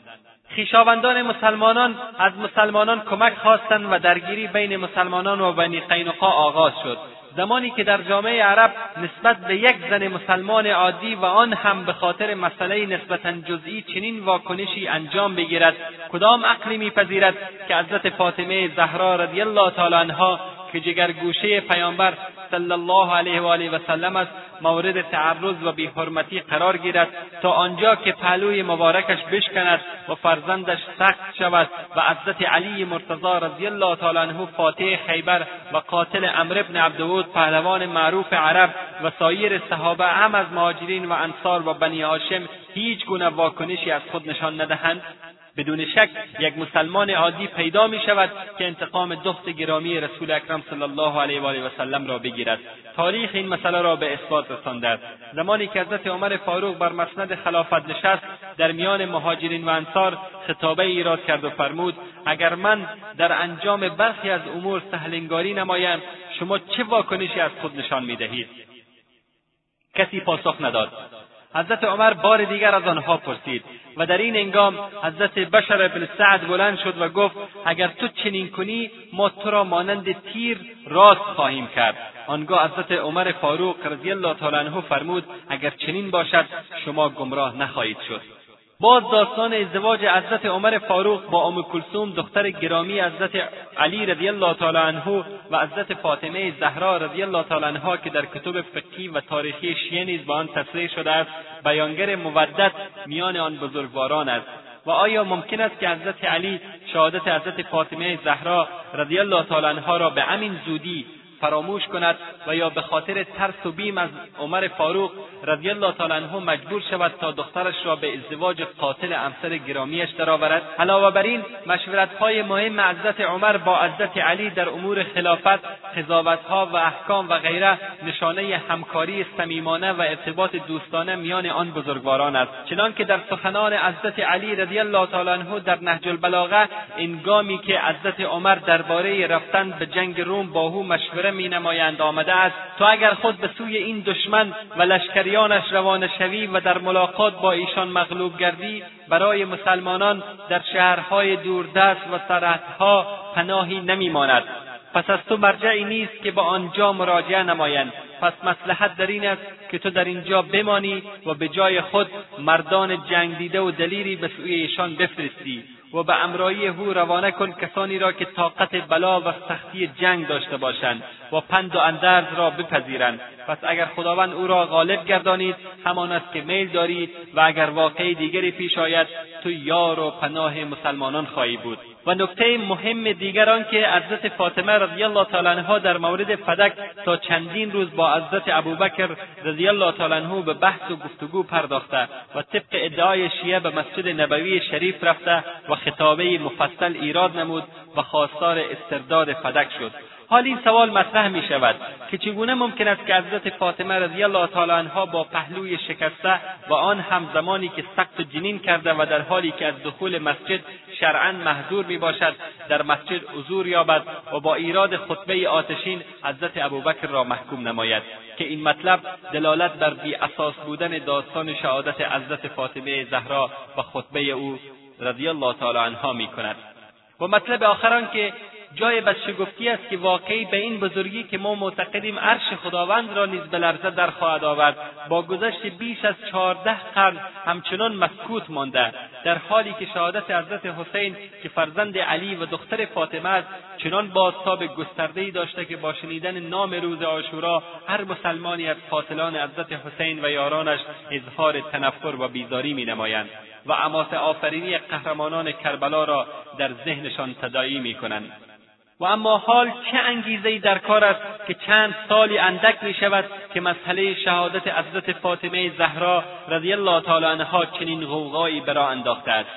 خویشاوندان مسلمانان از مسلمانان کمک خواستند و درگیری بین مسلمانان و بنی قینقا آغاز شد. زمانی که در جامعه عرب نسبت به یک زن مسلمان عادی و آن هم به خاطر مسئله نسبتا جزئی چنین واکنشی انجام بگیرد کدام عقلی میپذیرد که حضرت فاطمه زهرا رضی الله تعالی عنها که جگرگوشه پیامبر صلی الله علیه و آله و سلم است مورد تعرض و بیحرمتی قرار گیرد تا آنجا که پهلوی مبارکش بشکند و فرزندش سخت شود و حضرت علی مرتضی رضی الله تعالی عنه فاتح خیبر و قاتل امر ابن عبدود پهلوان معروف عرب و سایر صحابه هم از مهاجرین و انصار و بنی هاشم هیچ گونه واکنشی از خود نشان ندهند. بدون شک یک مسلمان عادی پیدا می شود که انتقام دخت گرامی رسول اکرم صلی الله علیه و آله و سلم را بگیرد. تاریخ این مسئله را به اثبات رسانده زمانی که حضرت عمر فاروق بر مسند خلافت نشست در میان مهاجرین و انصار خطابه ایراد کرد و فرمود اگر من در انجام برخی از امور سهلنگاری نمایم شما چه واکنشی از خود نشان می‌دهید کسی پاسخ نداد. حضرت عمر بار دیگر از آنها پرسید و در این انگام حضرت بشر بن سعد بلند شد و گفت اگر تو چنین کنی ما تو را مانند تیر راست خواهیم کرد. آنگاه حضرت عمر فاروق رضی الله تعالی عنه فرمود اگر چنین باشد شما گمراه نخواهید شد. باز داستان ازدواج حضرت عمر فاروق با ام کلثوم دختر گرامی حضرت علی رضی الله تعالی عنه و حضرت فاطمه زهرا رضی الله تعالی عنها که در کتب فقهی و تاریخی شیعه نیز با آن تصریح شده است بیانگر مودت میان آن بزرگواران است. و آیا ممکن است که حضرت علی شهادت حضرت فاطمه زهرا رضی الله تعالی عنها را به همین زودی فراموش کند؟ و یا به خاطر ترس و بیم از عمر فاروق رضی الله تعالی عنه مجبور شود تا دخترش را به ازدواج قاتل همسر گرامیش درآورد. علاوه بر این مشورتهای مهم حضرت عمر با حضرت علی در امور خلافت قضاوتها و احکام و غیره نشانه همکاری صمیمانه و ارتباط دوستانه میان آن بزرگواران است. چنانکه در سخنان حضرت علی رضی الله تعالی عنه در نهج البلاغه انگامی که حضرت عمر درباره رفتن به جنگ روم با او مشوره می نمایند آمده است تو اگر خود به سوی این دشمن و لشکریانش روانه شوی و در ملاقات با ایشان مغلوب گردی برای مسلمانان در شهرهای دوردست و سرحدها پناهی نمیماند. پس از تو مرجعی نیست که به آنجا مراجعه نمایند. پس مسلحت در این است که تو در اینجا بمانی و به جای خود مردان جنگ دیده و دلیری به سوی ایشان بفرستی. و به امرایی او روانه کن کسانی را که طاقت بلا و سختی جنگ داشته باشند و پند و اندرز را بپذیرند. پس اگر خداوند او را غالب گردانید همان است که میل دارید و اگر واقعی دیگری پیش آید تو یار و پناه مسلمانان خواهی بود. و نکته مهم دیگر آن که حضرت فاطمه رضی الله تعالی عنها در مورد فدک تا چندین روز با حضرت ابوبکر رضی الله تعالی عنه به بحث و گفتگو پرداخته و طبق ادعای شیعه به مسجد نبوی شریف رفته و خطابه مفصل ایراد نمود و خواستار استرداد فدک شد. حال این سوال مطرح می شود که چگونه ممکن است که حضرت فاطمه رضی الله تعالی عنها با پهلوی شکسته و آن هم زمانی که سقط جنین کرده و در حالی که از دخول مسجد شرعا محضور می باشد در مسجد حضور یابد و با ایراد خطبه آتشین حضرت ابوبکر را محکوم نماید که این مطلب دلالت بر اساس بودن داستان شهادت حضرت فاطمه زهرا و خطبه او رضی الله تعالی عنها می کند. و مطلب آخر که جای بدشگفتی است که واقعی به این بزرگی که ما معتقدیم عرش خداوند را نیز به لرزه در خواهد آورد. با گذشت بیش از چهارده قرن همچنان مسکوت مانده در حالی که شهادت حضرت حسین که فرزند علی و دختر فاطمه است چنان بازتاب گستردهای داشته که با شنیدن نام روز آشورا هر مسلمانی از قاتلان حضرت حسین و یارانش اظهار تنفر و بیزاری مینمایند و اماس آفرینی قهرمانان کربلا را در ذهنشان تداعی می‌کنند. و اما حال چه انگیزهای در کار است که چند سالی اندک می شود که مسئله شهادت حضرت فاطمه زهرا رضی الله تعالی عنها چنین غوغایی برا انداخته است.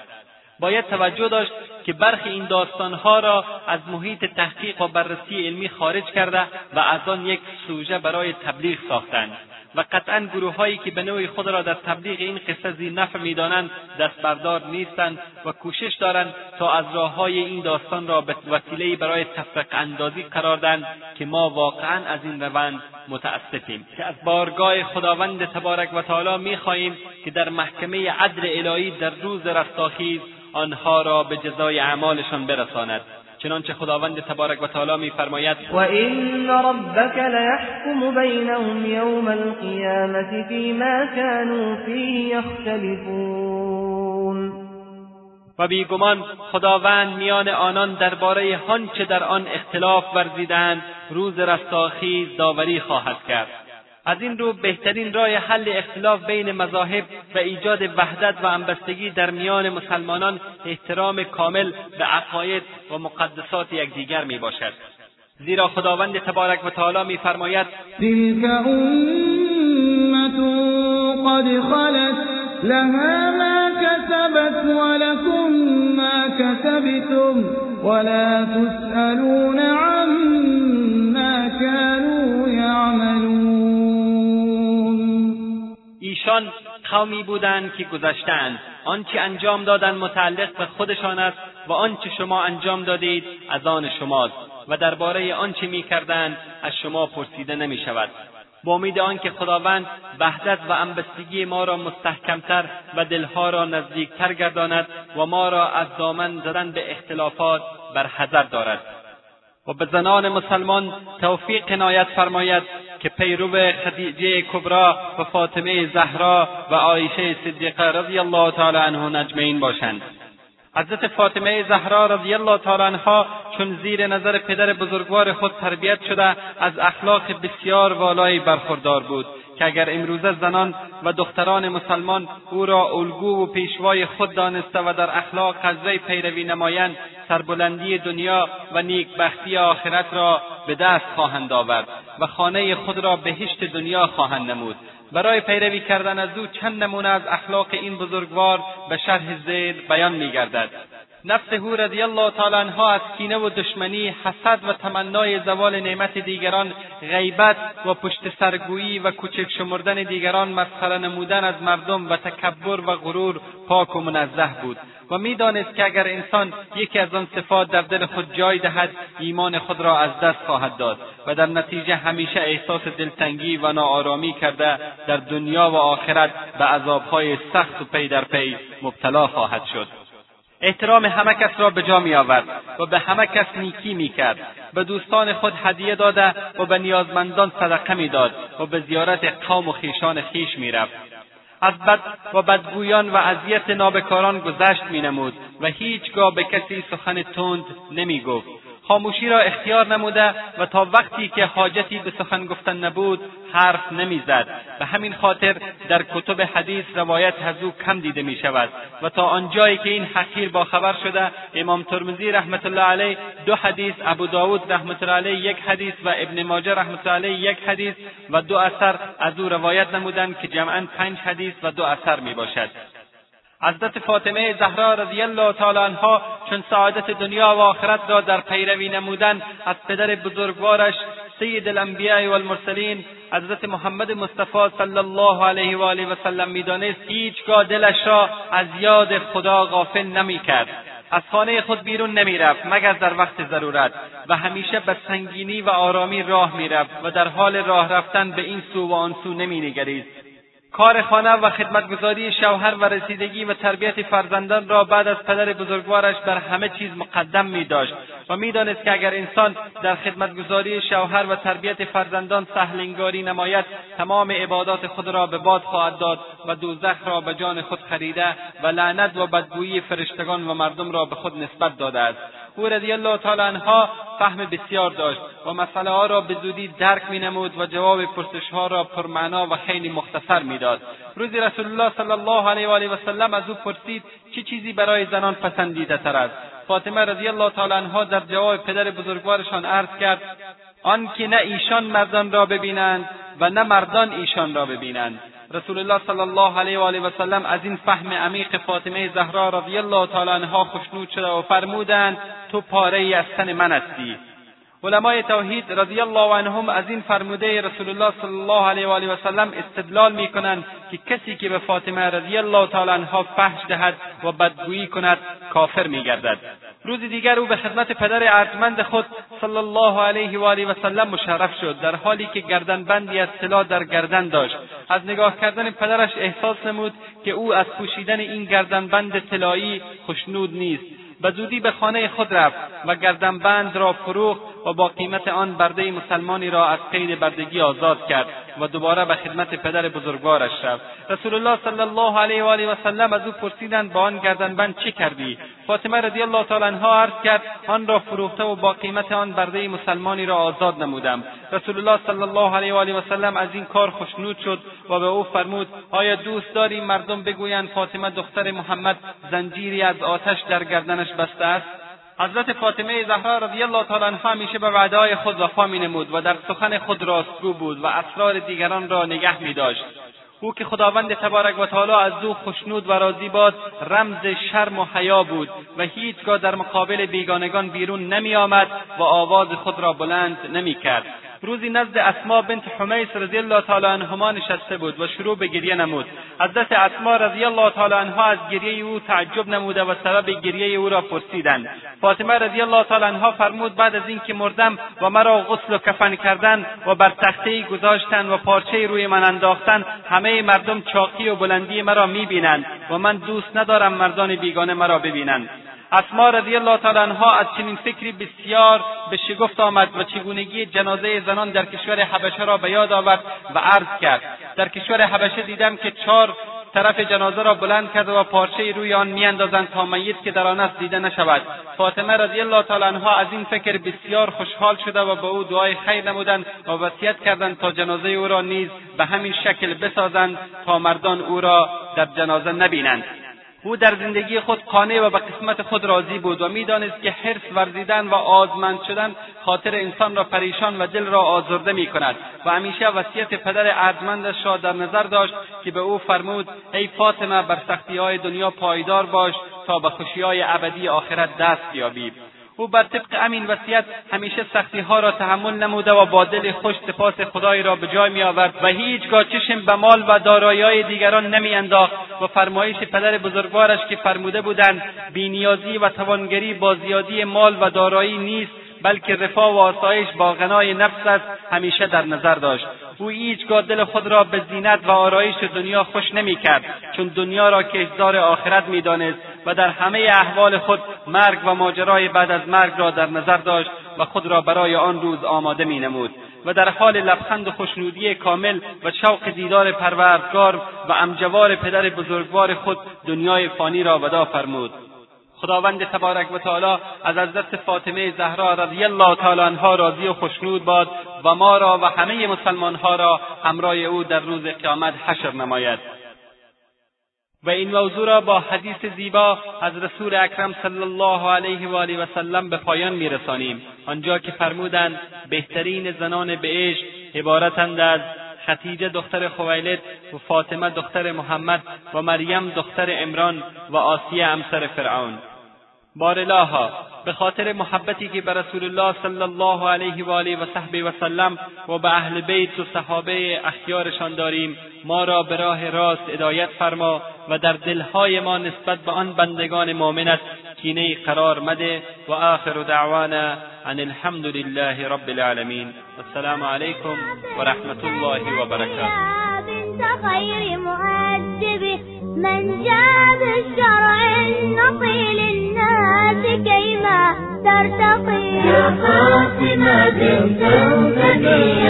باید توجه داشت که برخی این داستانها را از محیط تحقیق و بررسی علمی خارج کرده و از آن یک سوژه برای تبلیغ ساختند. و قطعا گروههایی که به نوعی خود را در تبلیغ این قصه زی نفع می‌دانند دستبردار نیستند و کوشش دارند تا از راههای این داستان را به وسیلهای برای تفرق اندازی قرار دهند که ما واقعا از این روند متاسفیم. که از بارگاه خداوند تبارک و تعالی می‌خواهیم که در محکمه عدل الهی در روز رستاخیز آنها را به جزای اعمالشان برساند. چنانچه خداوند تبارک و تعالی میفرماید و این ربک لیحکم بینهم یوم القیامة فیما كانوا فیه یختلفون. و بیگمان خداوند میان آنان درباره آنچه در آن اختلاف ورزیدند روز رستاخیز داوری خواهد کرد. از این رو بهترین راه حل اختلاف بین مذاهب و ایجاد وحدت و همبستگی در میان مسلمانان احترام کامل به عقاید و مقدسات یکدیگر می باشد زیرا خداوند تبارک و تعالی میفرماید تلك امت قد خلت لها ما كسبت ولكم ما كسبتم ولا تسألون عما كانوا يعملون. ایشان قومی بودند که گذشتند آنچه انجام دادند متعلق به خودشان است و آنچه شما انجام دادید از آن شماست و درباره آنچه می‌کردند از شما پرسیده نمی‌شود. با امید آنکه خداوند وحدت و انبستگی ما را مستحکمتر و دلها را نزدیکتر گرداند و ما را از دامن زدن به اختلافات بر حذر دارد. و به زنان مسلمان توفیق عنایت فرماید که پیرو خدیجه کبرا و فاطمه زهرا و عایشه صدیقه رضی الله تعالی عنه اجمعین باشند. حضرت فاطمه زهرا رضی الله تعالی عنها چون زیر نظر پدر بزرگوار خود تربیت شده از اخلاق بسیار والایی برخوردار بود. که اگر امروزه زنان و دختران مسلمان او را الگو و پیشوای خود دانسته و در اخلاق از وی پیروی نمایند سربلندی دنیا و نیکبختی آخرت را به دست خواهند آورد و خانه خود را بهشت دنیا خواهند نمود. برای پیروی کردن از او چند نمونه از اخلاق این بزرگوار به شرح زیر بیان میگردد. نفس او رضی الله تعالی عنها از کینه و دشمنی حسد و تمنای زوال نعمت دیگران غیبت و پشت سرگویی و کوچک شمردن دیگران مسخره نمودن از مردم و تکبر و غرور پاک و منزه بود. و می‌دانست که اگر انسان یکی از آن صفات در دل خود جای دهد ایمان خود را از دست خواهد داد و در نتیجه همیشه احساس دلتنگی و ناآرامی کرده در دنیا و آخرت به عذابهای سخت و پی در پی مبتلا خواهد شد. احترام همه کس را به جا می آورد و به همه کس نیکی می کرد به دوستان خود هدیه داده و به نیازمندان صدقه می‌داد و به زیارت قوم و خیشان خیش می‌رفت. از بد و بدگویان و اذیت نابکاران گذشت مینمود و هیچگاه به کسی سخن تند نمی‌گفت. خاموشی را اختیار نموده و تا وقتی که حاجتی به سخن گفتن نبود حرف نمی‌زد. به همین خاطر در کتب حدیث روایت از او کم دیده می شود و تا آنجایی که این حقیر با خبر شده امام ترمزی رحمت الله علیه دو حدیث ابو داود رحمت الله علیه یک حدیث و ابن ماجه رحمت الله علیه یک حدیث و دو اثر از او روایت نمودند که جمعا پنج حدیث و دو اثر می باشد حضرت فاطمه زهرا رضی الله تعالی عنها چون سعادت دنیا و آخرت را در پیروی نمودن از پدر بزرگوارش سید الانبیاء والمرسلین حضرت محمد مصطفی صلی الله علیه و آله و سلم می‌دانست هیچگاه دلش را از یاد خدا غافل نمی‌کرد. از خانه خود بیرون نمی‌رفت مگر در وقت ضرورت. و همیشه به سنگینی و آرامی راه می‌رفت و در حال راه رفتن به این سو و آن سو نمینگریست. کار خانه و خدمتگذاری شوهر و رسیدگی و تربیت فرزندان را بعد از پدر بزرگوارش بر همه چیز مقدم می داشت و می‌دانست که اگر انسان در خدمتگذاری شوهر و تربیت فرزندان سهلنگاری نماید تمام عبادات خود را به باد خواهد داد و دوزخ را به جان خود خریده و لعنت و بدگویی فرشتگان و مردم را به خود نسبت داده است. او رضی الله تعالی عنها فهم بسیار داشت و مسئله ها را به زودی درک مینمود و جواب پرسش ها را پرمعنا و خیلی مختصر می‌داد. روزی رسول الله صلی الله علیه و آله و سلم از او پرسید چه چیزی برای زنان پسندیده تر است. فاطمه رضی الله تعالی عنها در جواب پدر بزرگوارشان عرض کرد آنکه نه ایشان مردان را ببینند و نه مردان ایشان را ببینند. رسول الله صلی الله علیه و آله و سلم از این فهم عمیق فاطمه زهرا رضی الله تعالی عنها خوشنود شده و فرمودند تو پاره ای از تن من هستی علمای توحید رضی الله عنهم از این فرموده رسول الله صلی الله علیه و آله و سلم استدلال می‌کنند که کسی که به فاطمه رضی الله تعالی عنها فحش دهد و بدگویی کند کافر میگردد روز دیگر او به خدمت پدر ارجمند خود صلی الله علیه و آله و سلم مشرف شد در حالی که گردنبندی از طلا در گردن داشت. از نگاه کردن پدرش احساس نمود که او از پوشیدن این گردنبند طلایی خوشنود نیست. به زودی به خانه خود رفت و گردنبند را فروخت و با قیمت آن برده مسلمانی را از قید بردگی آزاد کرد و دوباره به خدمت پدر بزرگوارش رفت. رسول الله صلی الله علیه و آله و سلم از او پرسیدند با آن گردنبند چه کردی؟ فاطمه رضی الله تعالی عنها عرض کرد آن را فروخته و با قیمت آن برده مسلمانی را آزاد نمودم. رسول الله صلی الله علیه و آله و سلم از این کار خوشنود شد و به او فرمود آیا دوست داری مردم بگویند فاطمه دختر محمد زنجیری از آتش در گردنش بسته است؟ حضرت فاطمه زهرا رضی الله تعالی عنها همیشه به وعدههای خود وفا مینمود و در سخن خود راستگو بود و اسرار دیگران را نگه میداشت. او که خداوند تبارک و تعالی از او خشنود و راضی باد رمز شرم و حیا بود و هیچگاه در مقابل بیگانگان بیرون نمیآمد و آواز خود را بلند نمی‌کرد. روزی نزد اسما بنت حمیس رضی الله تعالی عنهما نشسته بود و شروع به گریه نمود. حضرت اسما رضی الله تعالی عنها از گریه او تعجب نموده و سبب گریه او را پرسیدند. فاطمه رضی الله تعالی عنها فرمود بعد از اینکه مردم و مرا غسل و کفن کردن و بر تخته گذاشتن و پارچه روی من انداختن همه مردم چاقی و بلندی مرا می‌بینند و من دوست ندارم مردان بیگانه مرا ببینند. اسما رضی الله تعالی عنها از چنین فکری بسیار به شگفت آمد و چگونگی جنازه زنان در کشور حبشه را به یاد آورد و عرض کرد. در کشور حبشه دیدم که چهار طرف جنازه را بلند کرده و پارچه روی آن میاندازند تا میت که در آن است دیده نشود. فاطمه رضی الله تعالی عنها از این فکر بسیار خوشحال شده و به او دعای خیر نمودند و وصیت کردند تا جنازه او را نیز به همین شکل بسازند تا مردان او را در جنازه نبینند. او در زندگی خود قانع و به قسمت خود راضی بود و می‌دانست که حرص ورزیدن و آزمند شدن خاطر انسان را پریشان و دل را آزرده می کند و همیشه وصیت پدر ارجمندش را در نظر داشت که به او فرمود ای فاطمه بر سختی های دنیا پایدار باش تا به خوشی های ابدی آخرت دست یابی. او بر طبق امین وصیت همیشه سختی ها را تحمل نموده و با دل خوش سپاس خدای را به جای می آورد و هیچگاه چشم به مال و دارایی دیگران نمی انداخت و فرمایش پدر بزرگوارش که فرموده بودند بینیازی و توانگری با زیادی مال و دارایی نیست بلکه رفاه و آسایش با غنای نفس است همیشه در نظر داشت. او هیچگاه دل خود را به زینت و آرایش دنیا خوش نمی‌کرد چون دنیا را کشدار آخرت می‌دانست. و در همه احوال خود مرگ و ماجرای بعد از مرگ را در نظر داشت و خود را برای آن روز آماده مینمود و در حال لبخند و خوشنودی کامل و شوق دیدار پروردگار و امجوار پدر بزرگوار خود دنیای فانی را ودا فرمود. خداوند تبارک و تعالی از حضرت فاطمه زهرا رضی الله تعالی عنها راضی و خشنود باد و ما را و همه مسلمانها را همراه او در روز قیامت حشر نماید. و این موضوع را با حدیث زیبا از رسول اکرم صلی الله علیه و آله و سلم به پایان میرسانیم. آنجا که فرمودند بهترین زنان به عبارتند از خدیجه دختر خویلد و فاطمه دختر محمد و مریم دختر عمران و آسیه همسر فرعون. بارلاها به خاطر محبتی که به رسول الله صلی الله علیه و آله و صحبه و سلم و به اهل بیت و صحابه اخیارشان داریم ما را به راه راست هدایت فرما و در دلهای ما نسبت به آن بندگان مؤمنت کینه قرار مده و آخر دعوانا ان الحمد لله رب العالمین. السلام علیکم و رحمت الله و برکاته. من جاء بالشرع النقي للناس كيما ترتقي؟ يا فاطمة بنت النبي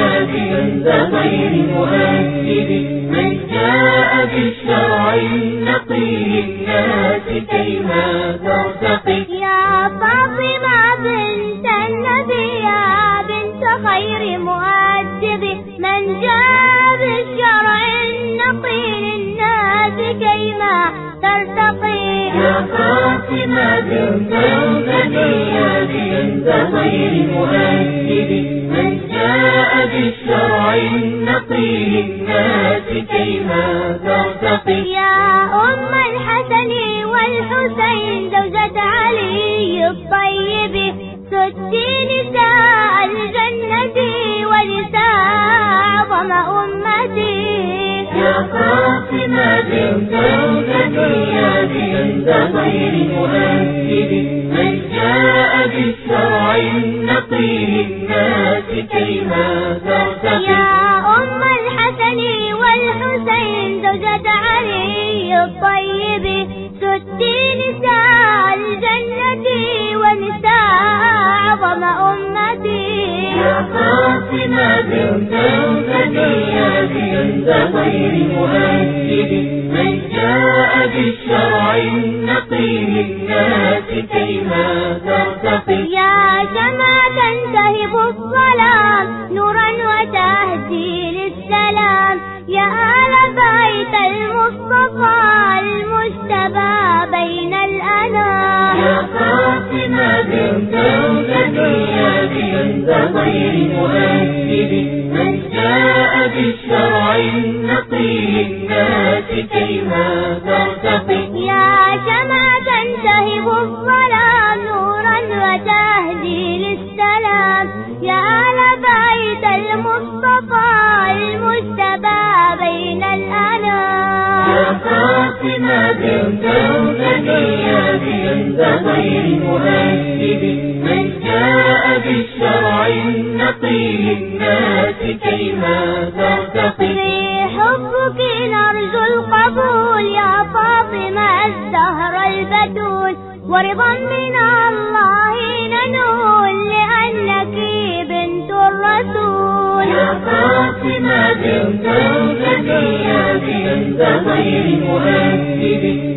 خير مؤدب من جاء بالشرع النقي للناس كيما ترتقي؟ يا فاطمة بنت النبي يا بنت خير مؤدب من جاء بالشرع النقي للناس كيما ترتقي يا فاطمة بنت النبي بنت خير مؤدب من جاء بالشرع النقي للناس كيما ترتقي يا أم الحسن والحسين زوجة علي الطيب ستي نساء الجنة ونساء عظم أمتي. يا فاطمة بنت النبي بنت خير مؤكد من جاء بالشرع النقي للناس كيما ترتقي يا أم الحسن والحسين زوجة علي الطيب ستي نساء الجنة ونساء عظم أمتي. يا فاطمة بنت النبي بنت خير مؤكد من جاء بالشرع النقي للناس كيما ترتقي. بنت خير مؤكد من جاء بالشرع النقي للناس كيما ترتقي. يا شمعة تنتهب الظلام نورا وتهدي للسلام يا آل بيت المصطفى المجتبى بين الأنام. يا فاطمة بنت النبي بنت خير مؤكد من أنت خير مؤكد.